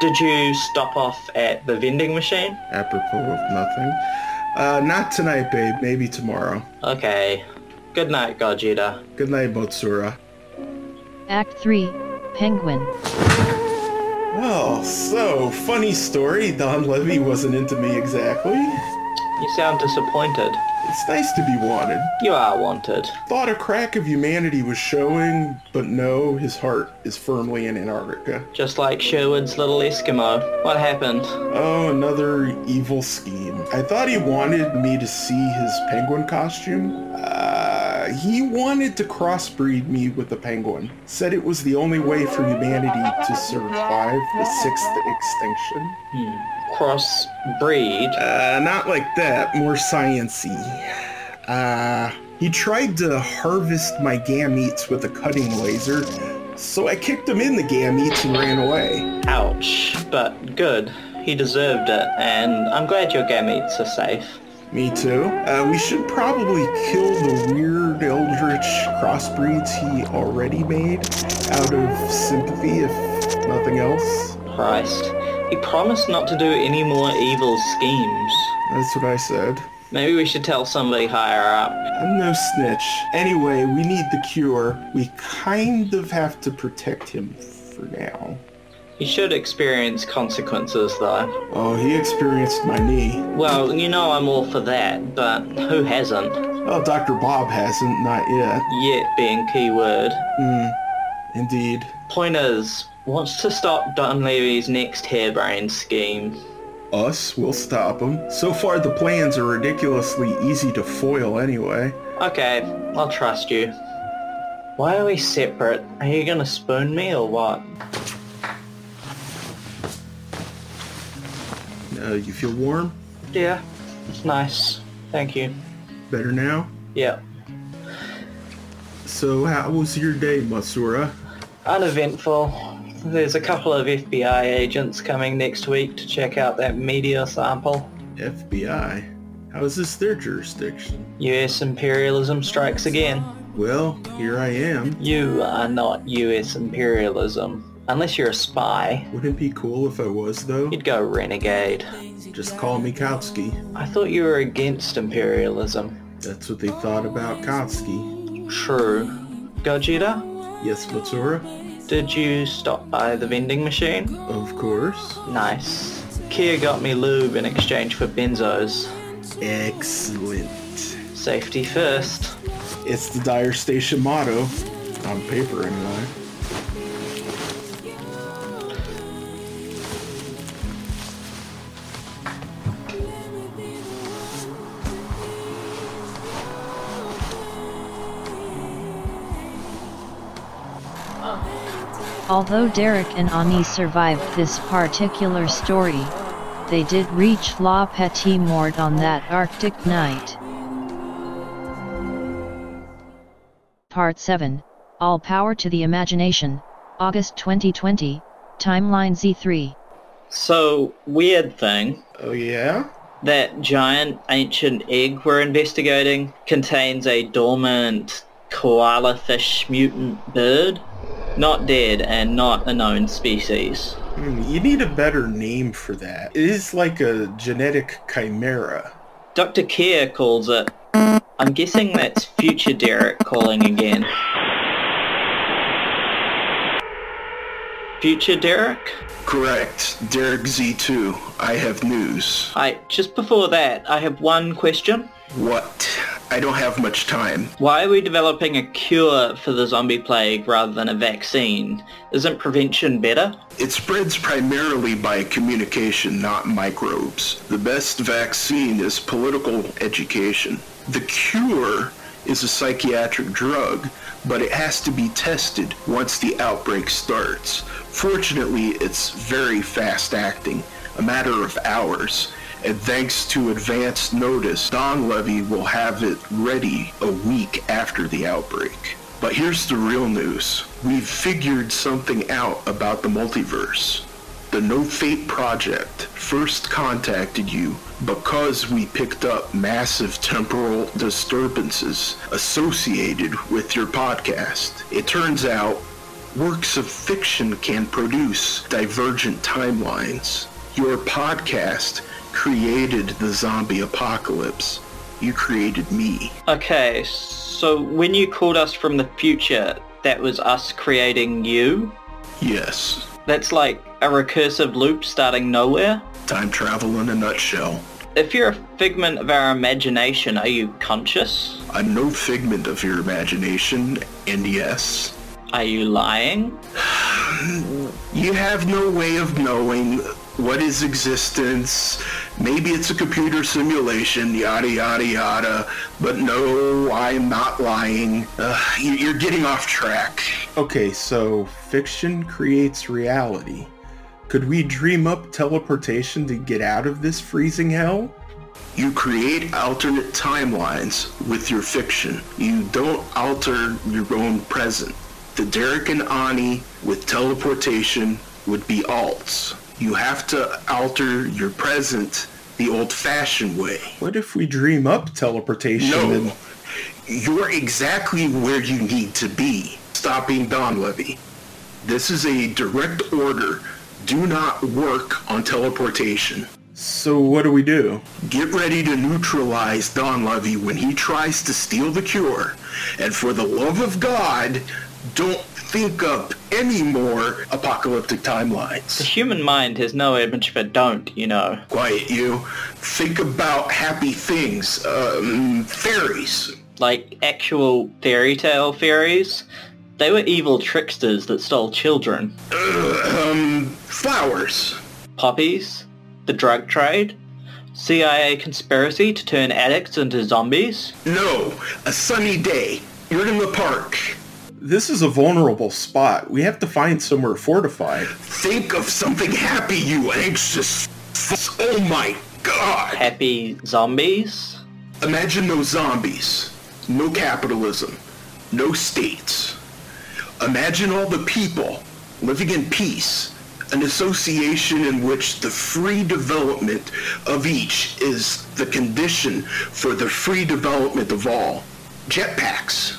Did you stop off at the vending machine? Apropos of nothing. Uh, not tonight, babe. Maybe tomorrow. Okay. Good night, Gogeta. Good night, Matsura. Act 3 Penguin. Well, so, funny story. Don Levy wasn't into me exactly. You sound disappointed. It's nice to be wanted. You are wanted. Thought a crack of humanity was showing, but no, his heart is firmly in Antarctica. Just like Sherwood's little Eskimo. What happened? Oh, another evil scheme. I thought he wanted me to see his penguin costume. Uh, he wanted to crossbreed me with a penguin. Said it was the only way for humanity to survive the sixth extinction. Hmm. Crossbreed? Uh, not like that. More sciency. Uh, he tried to harvest my gametes with a cutting laser, so I kicked him in the gametes and ran away. Ouch. But good. He deserved it, and I'm glad your gametes are safe. Me too. Uh, we should probably kill the weird eldritch crossbreeds he already made out of sympathy, if nothing else. Christ. He promised not to do any more evil schemes. That's what I said. Maybe we should tell somebody higher up. I'm no snitch. Anyway, we need the cure. We kind of have to protect him for now. He should experience consequences, though. Oh, he experienced my knee. Well, you know I'm all for that, but who hasn't? Well, Dr. Bob hasn't, not yet. Yet being keyword. Hmm. Indeed. Point is, wants to stop Don Levy's next harebrained scheme. Us will stop him. So far, the plans are ridiculously easy to foil anyway. Okay, I'll trust you. Why are we separate? Are you gonna spoon me or what? Uh, you feel warm? Yeah, it's nice. Thank you. Better now? Yeah. So, how was your day, Matsura? Uneventful. There's a couple of FBI agents coming next week to check out that media sample. FBI? How is this their jurisdiction? US imperialism strikes again. Well, here I am. You are not US imperialism. Unless you're a spy. Wouldn't it be cool if I was, though? You'd go renegade. Just call me Kautsky. I thought you were against imperialism. That's what they thought about Kautsky. True. Gogeta? Yes, Matsura? Did you stop by the vending machine? Of course. Nice. Kier got me lube in exchange for benzos. Excellent. Safety first. It's the Dyer Station motto. On paper, anyway. Although Derek and Ani survived this particular story, they did reach La Petite Mort on that Arctic night. Part 7, All Power to the Imagination, August 2020, Timeline Z3. So, weird thing. Oh, yeah? That giant ancient egg we're investigating contains a dormant koala fish mutant bird. Not dead and not a known species. Hmm, you need a better name for that. It is like a genetic chimera. Dr. Kier calls it. I'm guessing that's future Derek calling again. Future Derek? Correct. Derek Z2. I have news. I just before that, I have one question. What? I don't have much time. Why are we developing a cure for the zombie plague rather than a vaccine? Isn't prevention better? It spreads primarily by communication, not microbes. The best vaccine is political education. The cure is a psychiatric drug, but it has to be tested once the outbreak starts. Fortunately, it's very fast acting, a matter of hours. And thanks to advance notice, Don Levy will have it ready a week after the outbreak. But here's the real news. We've figured something out about the multiverse. The No Fate Project first contacted you because we picked up massive temporal disturbances associated with your podcast. It turns out works of fiction can produce divergent timelines. Your podcast created the zombie apocalypse. You created me. Okay, so when you called us from the future, that was us creating you? Yes. That's like a recursive loop starting nowhere? Time travel in a nutshell. If you're a figment of our imagination, are you conscious? I'm no figment of your imagination, and yes. Are you lying? You have no way of knowing what is existence. Maybe it's a computer simulation, yada, yada, yada. But no, I'm not lying. Uh, you're getting off track. Okay, so fiction creates reality. Could we dream up teleportation to get out of this freezing hell? You create alternate timelines with your fiction. You don't alter your own present. The Derek and Ani with teleportation would be alts. You have to alter your present the old-fashioned way. What if we dream up teleportation? No, and... you're exactly where you need to be. Stopping Don Levy. This is a direct order. Do not work on teleportation. So what do we do? Get ready to neutralize Don Levy when he tries to steal the cure. And for the love of God, don't think up any more apocalyptic timelines. The human mind has no image for don't, you know. Quiet you. Think about happy things. Um, fairies. Like actual fairy tale fairies? They were evil tricksters that stole children. Uh, um, flowers. Poppies? The drug trade? CIA conspiracy to turn addicts into zombies? No, a sunny day. You're in the park. This is a vulnerable spot. We have to find somewhere fortified. Think of something happy, you anxious. F- oh my god. Happy zombies? Imagine no zombies, no capitalism, no states. Imagine all the people living in peace, an association in which the free development of each is the condition for the free development of all. Jetpacks.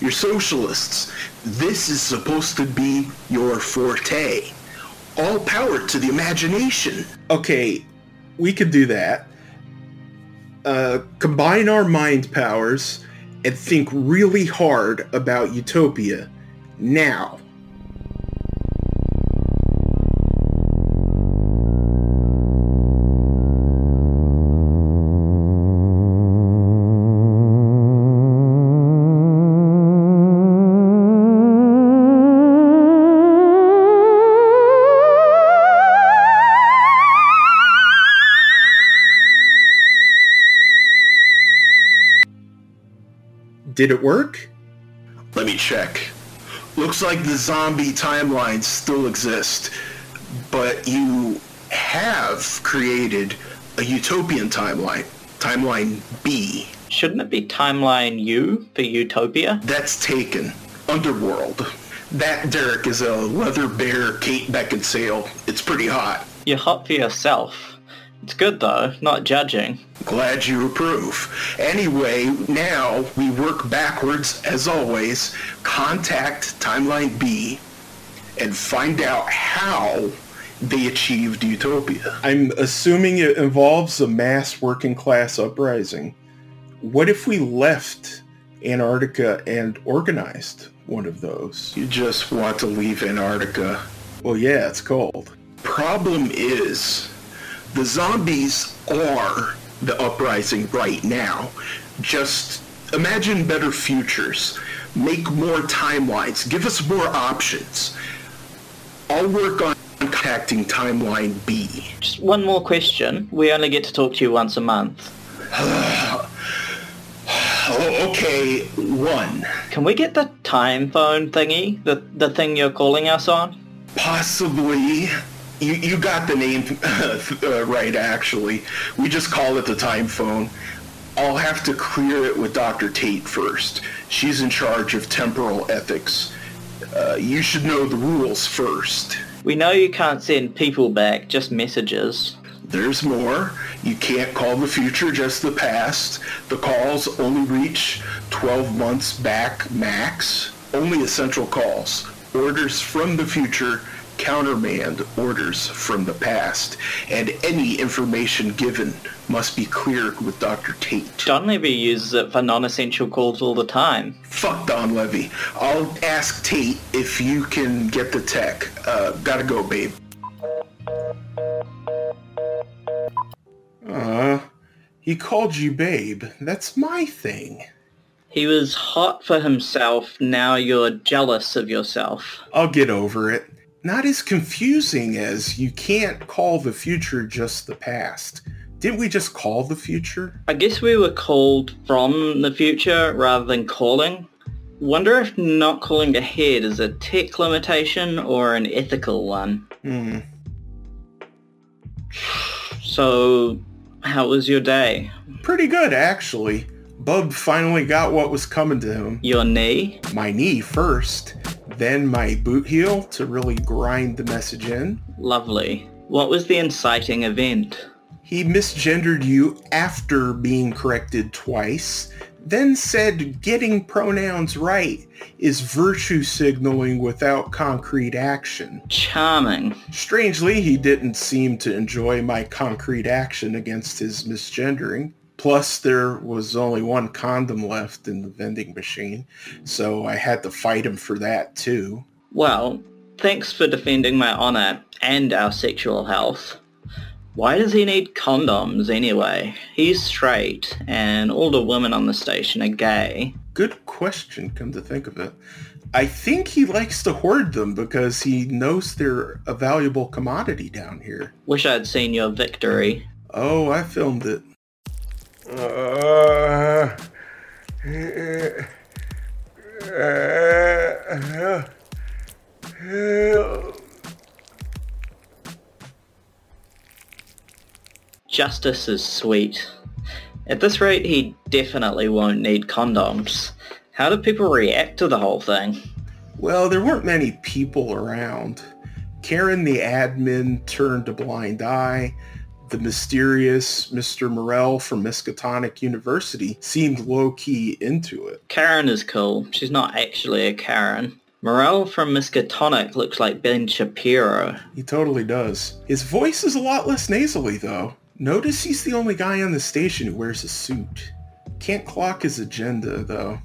You're socialists. This is supposed to be your forte. All power to the imagination. Okay, we could do that. Uh, combine our mind powers and think really hard about utopia now. Did it work? Let me check. Looks like the zombie timelines still exist, but you have created a utopian timeline, timeline B. Shouldn't it be timeline U for utopia? That's taken. Underworld. That Derek is a leather bear Kate Beckinsale. It's pretty hot. You're hot for yourself. It's good though, not judging. Glad you approve. Anyway, now we work backwards as always. Contact Timeline B and find out how they achieved utopia. I'm assuming it involves a mass working class uprising. What if we left Antarctica and organized one of those? You just want to leave Antarctica. Well, yeah, it's cold. Problem is, the zombies are the uprising right now. Just imagine better futures. Make more timelines. Give us more options. I'll work on contacting Timeline B. Just one more question. We only get to talk to you once a month. oh, okay, one. Can we get the time phone thingy? The, the thing you're calling us on? Possibly. You, you got the name uh, right, actually. We just call it the time phone. I'll have to clear it with Dr. Tate first. She's in charge of temporal ethics. Uh, you should know the rules first. We know you can't send people back, just messages. There's more. You can't call the future, just the past. The calls only reach 12 months back max. Only essential calls. Orders from the future countermand orders from the past, and any information given must be cleared with Dr. Tate. Don Levy uses it for non-essential calls all the time. Fuck Don Levy. I'll ask Tate if you can get the tech. Uh, gotta go, babe. Uh, he called you babe. That's my thing. He was hot for himself, now you're jealous of yourself. I'll get over it not as confusing as you can't call the future just the past. Didn't we just call the future? I guess we were called from the future rather than calling. Wonder if not calling ahead is a tech limitation or an ethical one. Hmm. So, how was your day? Pretty good, actually. Bub finally got what was coming to him. Your knee? My knee first then my boot heel to really grind the message in. Lovely. What was the inciting event? He misgendered you after being corrected twice, then said getting pronouns right is virtue signaling without concrete action. Charming. Strangely, he didn't seem to enjoy my concrete action against his misgendering. Plus, there was only one condom left in the vending machine, so I had to fight him for that too. Well, thanks for defending my honor and our sexual health. Why does he need condoms anyway? He's straight, and all the women on the station are gay. Good question, come to think of it. I think he likes to hoard them because he knows they're a valuable commodity down here. Wish I'd seen your victory. Oh, I filmed it. Justice is sweet. At this rate, he definitely won't need condoms. How do people react to the whole thing? Well, there weren't many people around. Karen, the admin, turned a blind eye. The mysterious Mr. Morell from Miskatonic University seemed low-key into it. Karen is cool. She's not actually a Karen. Morel from Miskatonic looks like Ben Shapiro. He totally does. His voice is a lot less nasally, though. Notice he's the only guy on the station who wears a suit. Can't clock his agenda, though.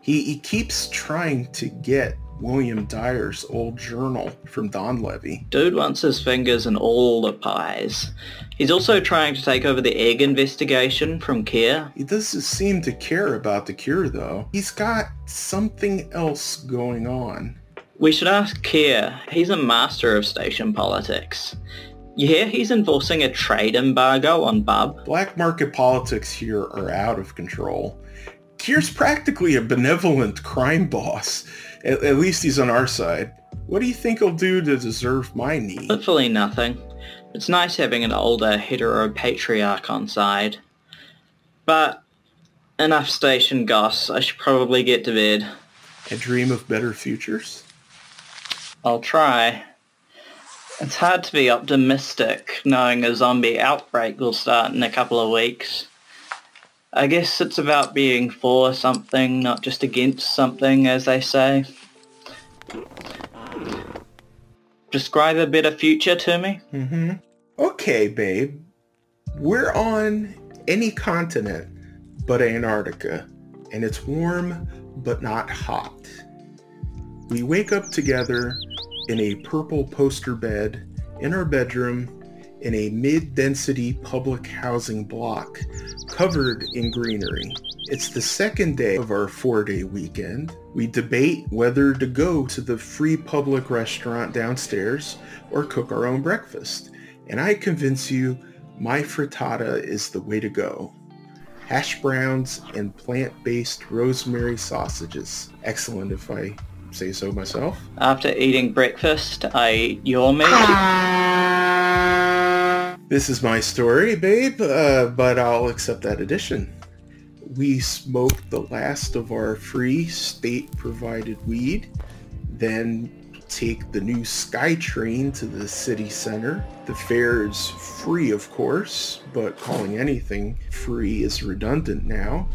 He, he keeps trying to get William Dyer's old journal from Don Levy. Dude wants his fingers in all the pies. He's also trying to take over the egg investigation from Kier. He doesn't seem to care about the cure, though. He's got something else going on. We should ask Kier. He's a master of station politics. You hear he's enforcing a trade embargo on Bub? Black market politics here are out of control. Kier's practically a benevolent crime boss. At, at least he's on our side. What do you think he'll do to deserve my knee? Hopefully nothing. It's nice having an older hetero patriarch on side. But enough station goss. I should probably get to bed. And dream of better futures? I'll try. It's hard to be optimistic knowing a zombie outbreak will start in a couple of weeks. I guess it's about being for something, not just against something, as they say. Describe a better future to me? Mm-hmm. Okay, babe. We're on any continent but Antarctica, and it's warm but not hot. We wake up together in a purple poster bed in our bedroom in a mid-density public housing block covered in greenery. It's the second day of our four-day weekend. We debate whether to go to the free public restaurant downstairs or cook our own breakfast. And I convince you my frittata is the way to go. Hash browns and plant-based rosemary sausages. Excellent if I say so myself. After eating breakfast, I eat your meat. This is my story, babe, uh, but I'll accept that addition. We smoked the last of our free state-provided weed, then take the new SkyTrain to the city center. The fare is free, of course, but calling anything free is redundant now.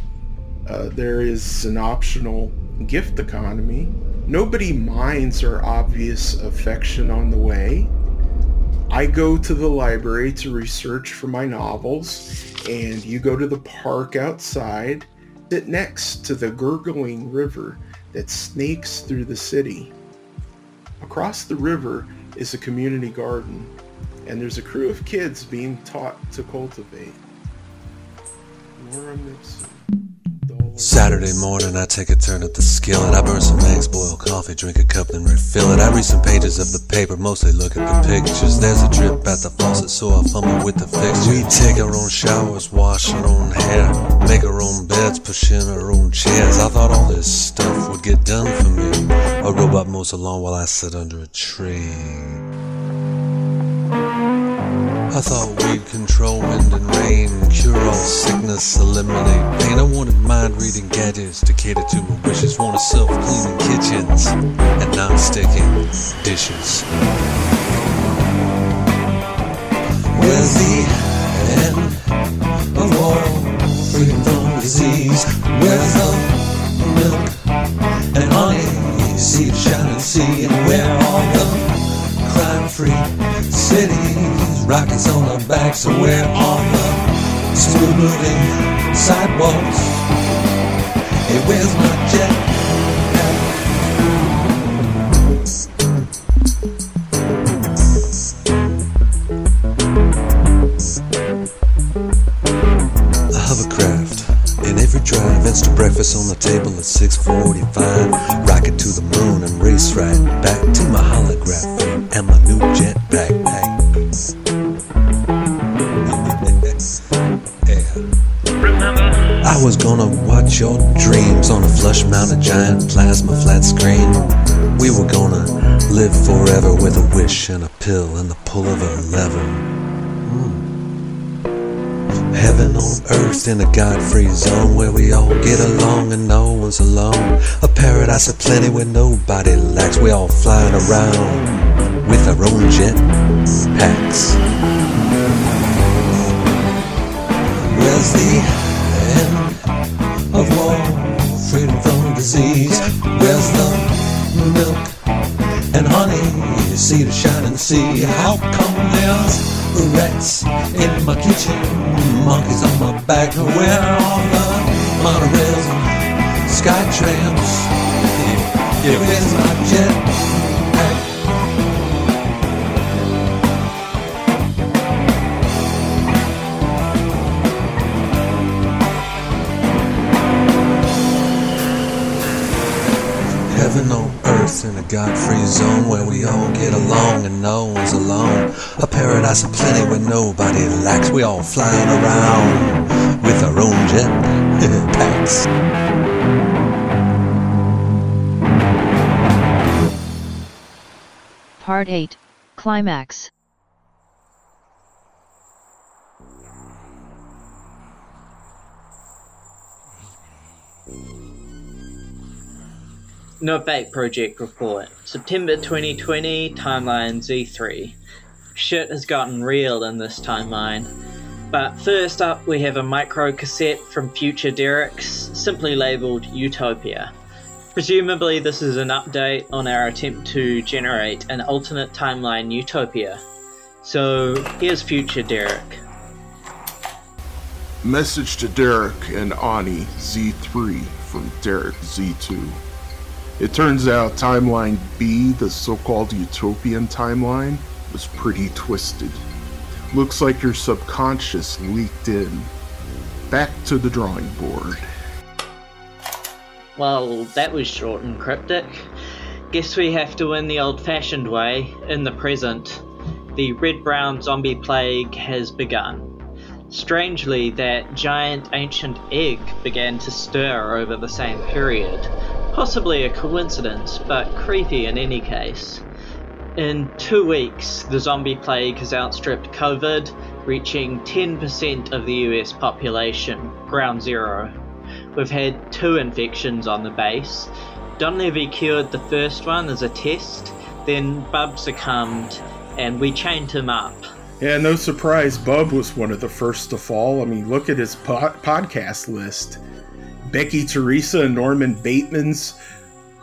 Uh, there is an optional gift economy. Nobody minds our obvious affection on the way. I go to the library to research for my novels, and you go to the park outside, sit next to the gurgling river that snakes through the city. Across the river is a community garden, and there's a crew of kids being taught to cultivate. Laura. Saturday morning, I take a turn at the skillet. I burn some eggs, boil coffee, drink a cup, then refill it. I read some pages of the paper, mostly look at the pictures. There's a drip at the faucet, so I fumble with the fixture. We take our own showers, wash our own hair, make our own beds, push in our own chairs. I thought all this stuff would get done for me. A robot mows lawn while I sit under a tree. I thought we'd control wind and rain, cure all sickness, eliminate pain. I wanted mind reading gadgets to cater to my wishes. Wanted self cleaning kitchens and non sticking dishes. Where's the end of all freedom from disease? Where's the milk and honey? See the shining sea and where rockets on our backs, so where are the smooth moving sidewalks? Hey, where's my jet? A hovercraft in every drive, instant breakfast on the table at 6:45. In a God free zone where we all get along and no one's alone. A paradise of plenty where nobody lacks. We all flying around with our own jet packs. Where's the end of war? Freedom from disease. Where's the milk and honey? You see the shining sea. How come there's rats in my kitchen? Monkeys on my back. Are all the monorails and sky trams? Yeah, where's my jet? Heaven on earth in a God-free zone where we all get along and no We all flying around with our own jet packs. Part 8 Climax No Fate Project Report. September 2020, timeline Z3. Shit has gotten real in this timeline. But first up, we have a micro cassette from Future Derek's, simply labeled Utopia. Presumably, this is an update on our attempt to generate an alternate timeline Utopia. So, here's Future Derek. Message to Derek and Ani Z3 from Derek Z2. It turns out timeline B, the so called utopian timeline, was pretty twisted. Looks like your subconscious leaked in. Back to the drawing board. Well, that was short and cryptic. Guess we have to win the old fashioned way, in the present. The red brown zombie plague has begun. Strangely, that giant ancient egg began to stir over the same period. Possibly a coincidence, but creepy in any case. In two weeks, the zombie plague has outstripped COVID, reaching 10% of the US population, ground zero. We've had two infections on the base. Donlevy cured the first one as a test, then Bub succumbed, and we chained him up. Yeah, no surprise, Bub was one of the first to fall. I mean, look at his po- podcast list Becky Teresa and Norman Bateman's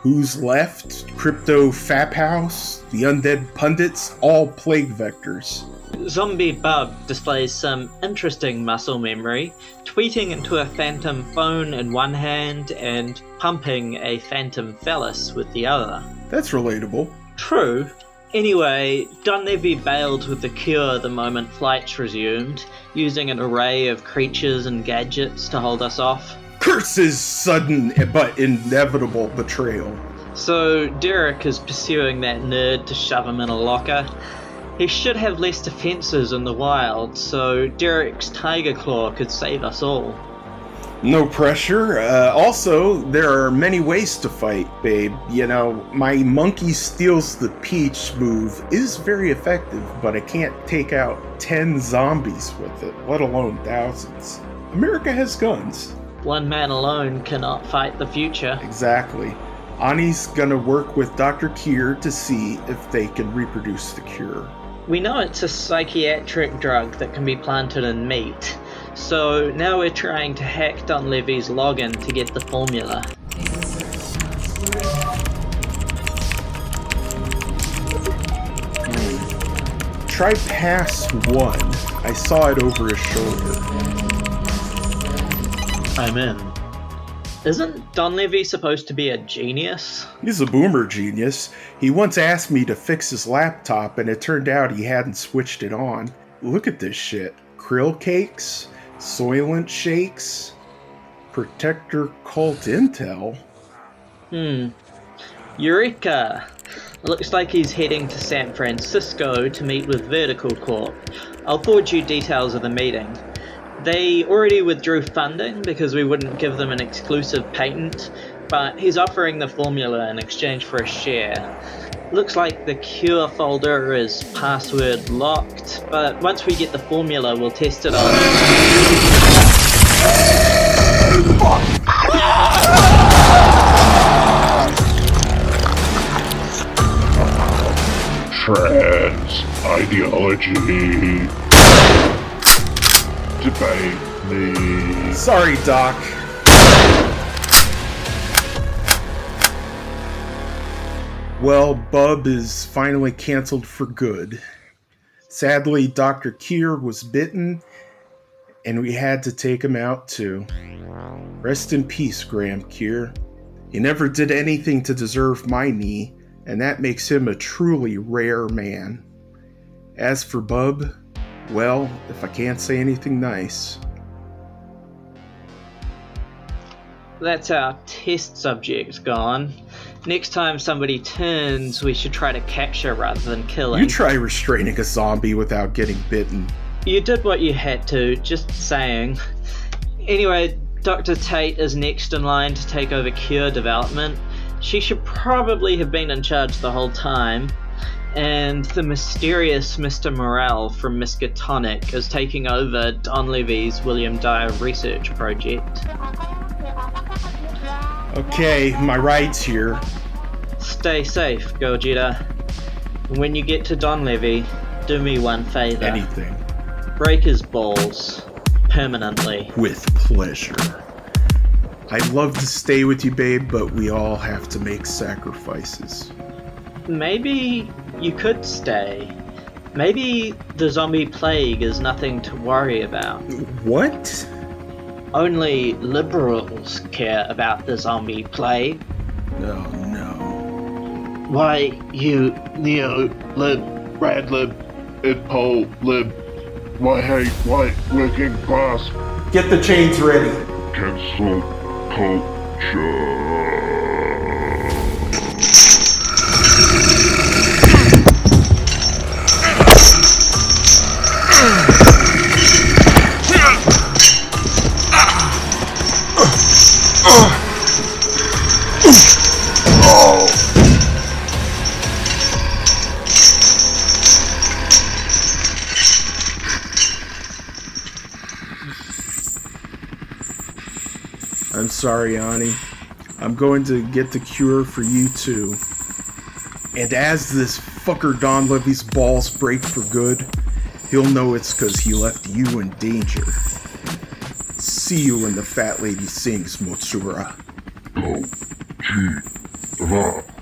Who's Left, Crypto Fap House, The Undead Pundits, all plague vectors. Zombie Bub displays some interesting muscle memory, tweeting into a phantom phone in one hand and pumping a phantom phallus with the other. That's relatable. True. Anyway, Dunleavy bailed with the cure the moment flights resumed, using an array of creatures and gadgets to hold us off. Curse's sudden but inevitable betrayal. So Derek is pursuing that nerd to shove him in a locker. He should have less defenses in the wild, so Derek's Tiger Claw could save us all. No pressure. Uh, also, there are many ways to fight, babe. You know, my monkey steals the peach move is very effective, but I can't take out 10 zombies with it, let alone thousands. America has guns. One man alone cannot fight the future. Exactly. Ani's gonna work with Dr. Kier to see if they can reproduce the cure. We know it's a psychiatric drug that can be planted in meat, so now we're trying to hack Dunleavy's login to get the formula. Try pass one. I saw it over his shoulder. I'm in. Isn't Dunleavy supposed to be a genius? He's a boomer genius. He once asked me to fix his laptop, and it turned out he hadn't switched it on. Look at this shit krill cakes, Soylent shakes, Protector Cult Intel. Hmm. Eureka! Looks like he's heading to San Francisco to meet with Vertical Corp. I'll forward you details of the meeting. They already withdrew funding because we wouldn't give them an exclusive patent but he's offering the formula in exchange for a share. Looks like the cure folder is password locked, but once we get the formula, we'll test it on. Trans ideology. Debate. Sorry, Doc. Well, Bub is finally canceled for good. Sadly, Dr. Kier was bitten, and we had to take him out too. Rest in peace, Graham Kier. He never did anything to deserve my knee, and that makes him a truly rare man. As for Bub, well, if I can't say anything nice, That's our test subject gone. Next time somebody turns, we should try to capture rather than kill him. you try restraining a zombie without getting bitten. You did what you had to, just saying. Anyway, Dr. Tate is next in line to take over Cure development. She should probably have been in charge the whole time. And the mysterious Mr. Morrell from Miskatonic is taking over Don Levy's William Dyer research project. Okay, my ride's here. Stay safe, Gogeta. And when you get to Don Levy, do me one favor. Anything. Break his balls. Permanently. With pleasure. I'd love to stay with you, babe, but we all have to make sacrifices. Maybe you could stay. Maybe the zombie plague is nothing to worry about. What? Only liberals care about the zombie plague. Oh no. Why, you neo lib, rad lib, and pole lib. Why hate white looking glass? Get the chains ready. Cancel culture. I'm sorry, Ani. I'm going to get the cure for you too. And as this fucker Don Levy's balls break for good, he'll know it's because he left you in danger. See you when the fat lady sings, Matsura. Go. G.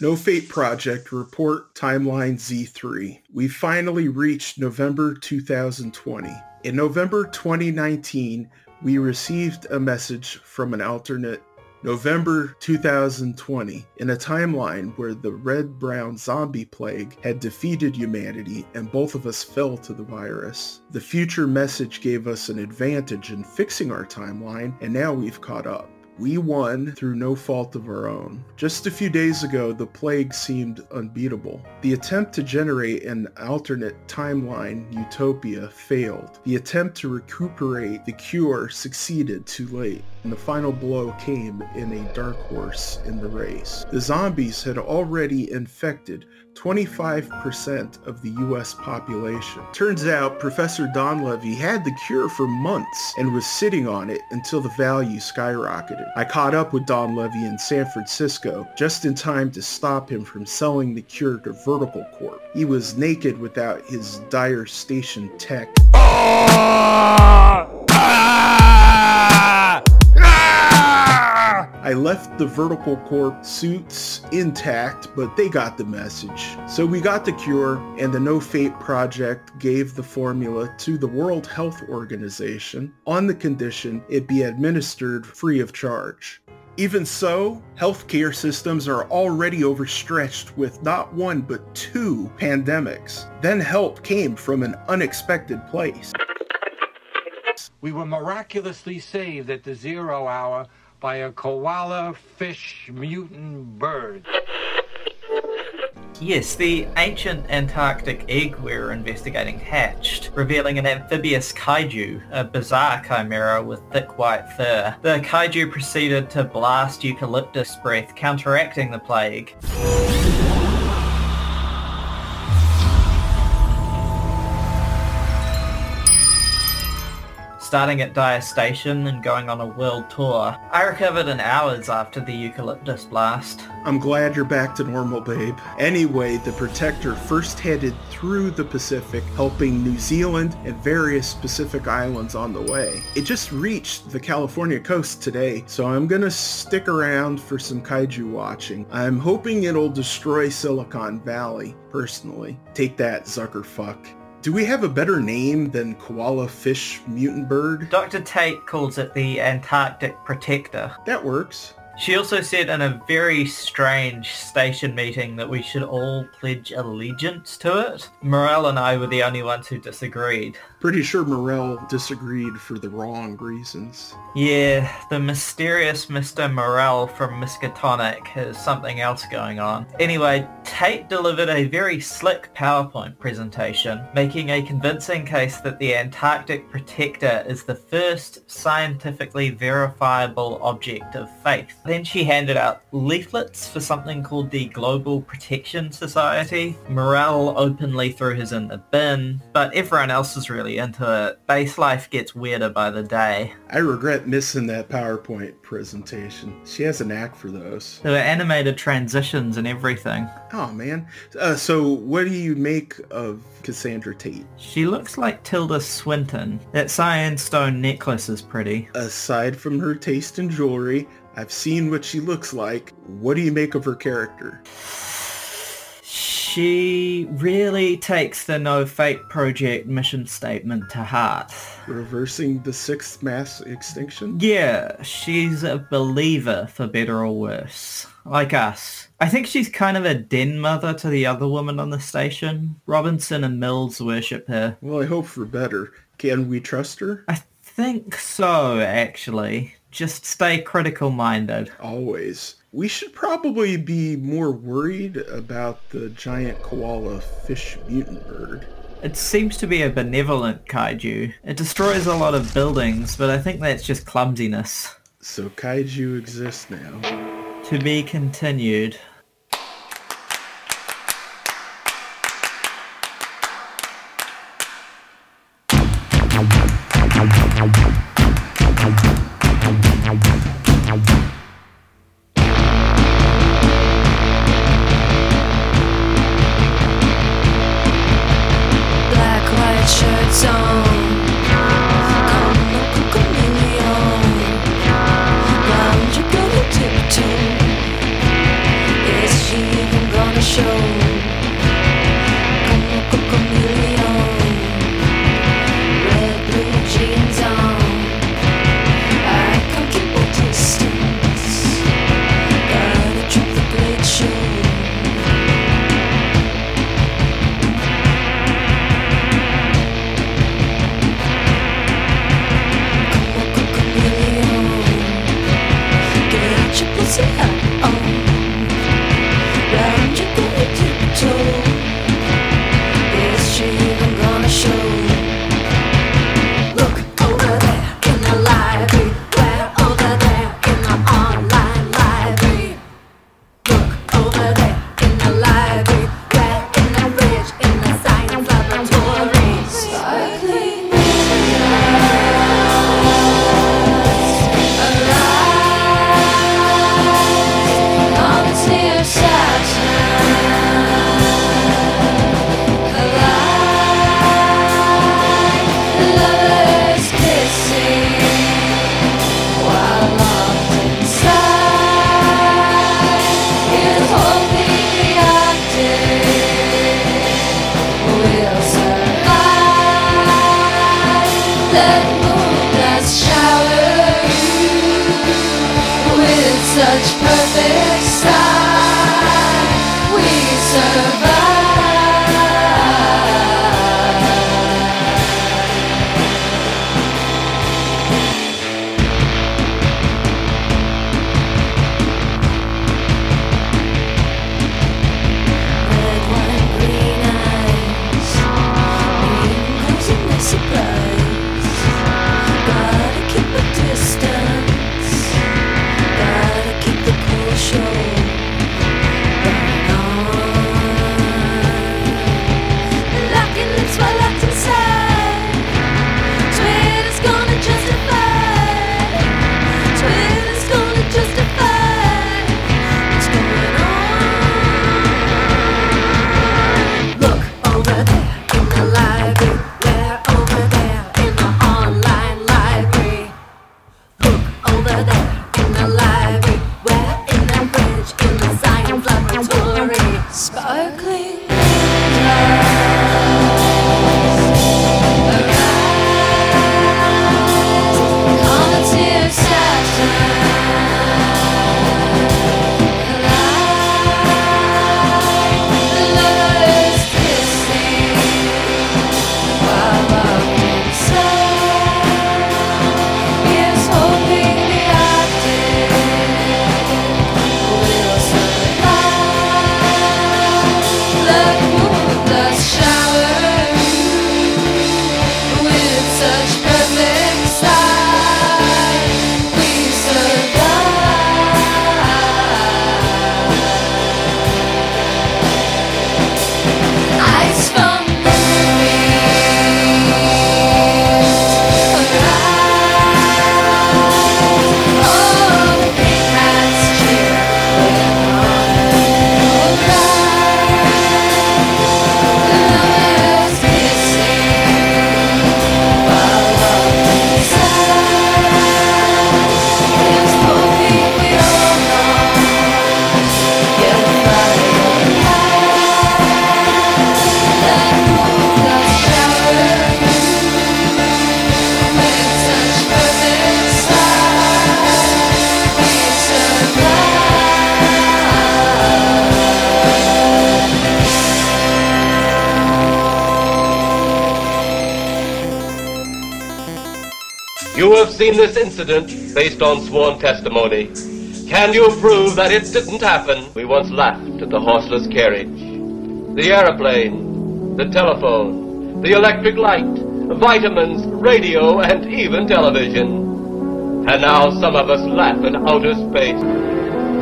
No Fate Project Report Timeline Z3. We finally reached November 2020. In November 2019, we received a message from an alternate November 2020, in a timeline where the red-brown zombie plague had defeated humanity and both of us fell to the virus. The future message gave us an advantage in fixing our timeline, and now we've caught up. We won through no fault of our own. Just a few days ago, the plague seemed unbeatable. The attempt to generate an alternate timeline utopia failed. The attempt to recuperate the cure succeeded too late, and the final blow came in a dark horse in the race. The zombies had already infected 25% of the US population. Turns out Professor Don Levy had the cure for months and was sitting on it until the value skyrocketed. I caught up with Don Levy in San Francisco just in time to stop him from selling the cure to Vertical Corp. He was naked without his Dyer Station tech. Ah! Ah! I left the Vertical Corp suits intact, but they got the message. So we got the cure, and the No Fate Project gave the formula to the World Health Organization on the condition it be administered free of charge. Even so, healthcare systems are already overstretched with not one but two pandemics. Then help came from an unexpected place. We were miraculously saved at the zero hour by a koala fish mutant bird. Yes, the ancient Antarctic egg we were investigating hatched, revealing an amphibious kaiju, a bizarre chimera with thick white fur. The kaiju proceeded to blast eucalyptus breath, counteracting the plague. Starting at Dyer Station and going on a world tour. I recovered in hours after the eucalyptus blast. I'm glad you're back to normal, babe. Anyway, the Protector first headed through the Pacific, helping New Zealand and various Pacific islands on the way. It just reached the California coast today, so I'm gonna stick around for some kaiju watching. I'm hoping it'll destroy Silicon Valley, personally. Take that, Zuckerfuck. Do we have a better name than koala fish mutant bird? Dr. Tate calls it the Antarctic Protector. That works. She also said in a very strange station meeting that we should all pledge allegiance to it. Morel and I were the only ones who disagreed. Pretty sure Morel disagreed for the wrong reasons. Yeah, the mysterious Mr. Morel from Miskatonic has something else going on. Anyway, Tate delivered a very slick PowerPoint presentation, making a convincing case that the Antarctic Protector is the first scientifically verifiable object of faith. Then she handed out leaflets for something called the Global Protection Society. Morel openly threw his in the bin, but everyone else was really into it. Base life gets weirder by the day. I regret missing that PowerPoint presentation. She has a knack for those. There were animated transitions and everything. Oh man. Uh, so what do you make of Cassandra Tate? She looks like Tilda Swinton. That cyan stone necklace is pretty. Aside from her taste in jewelry, I've seen what she looks like. What do you make of her character? She really takes the No Fate Project mission statement to heart. Reversing the sixth mass extinction? Yeah, she's a believer for better or worse. Like us. I think she's kind of a den mother to the other women on the station. Robinson and Mills worship her. Well, I hope for better. Can we trust her? I think so, actually. Just stay critical minded. Always. We should probably be more worried about the giant koala fish mutant bird. It seems to be a benevolent kaiju. It destroys a lot of buildings, but I think that's just clumsiness. So kaiju exists now. To be continued. incident based on sworn testimony. Can you prove that it didn't happen? We once laughed at the horseless carriage, the aeroplane, the telephone, the electric light, vitamins, radio, and even television. And now some of us laugh in outer space.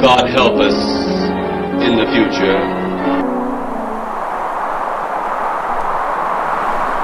God help us in the future.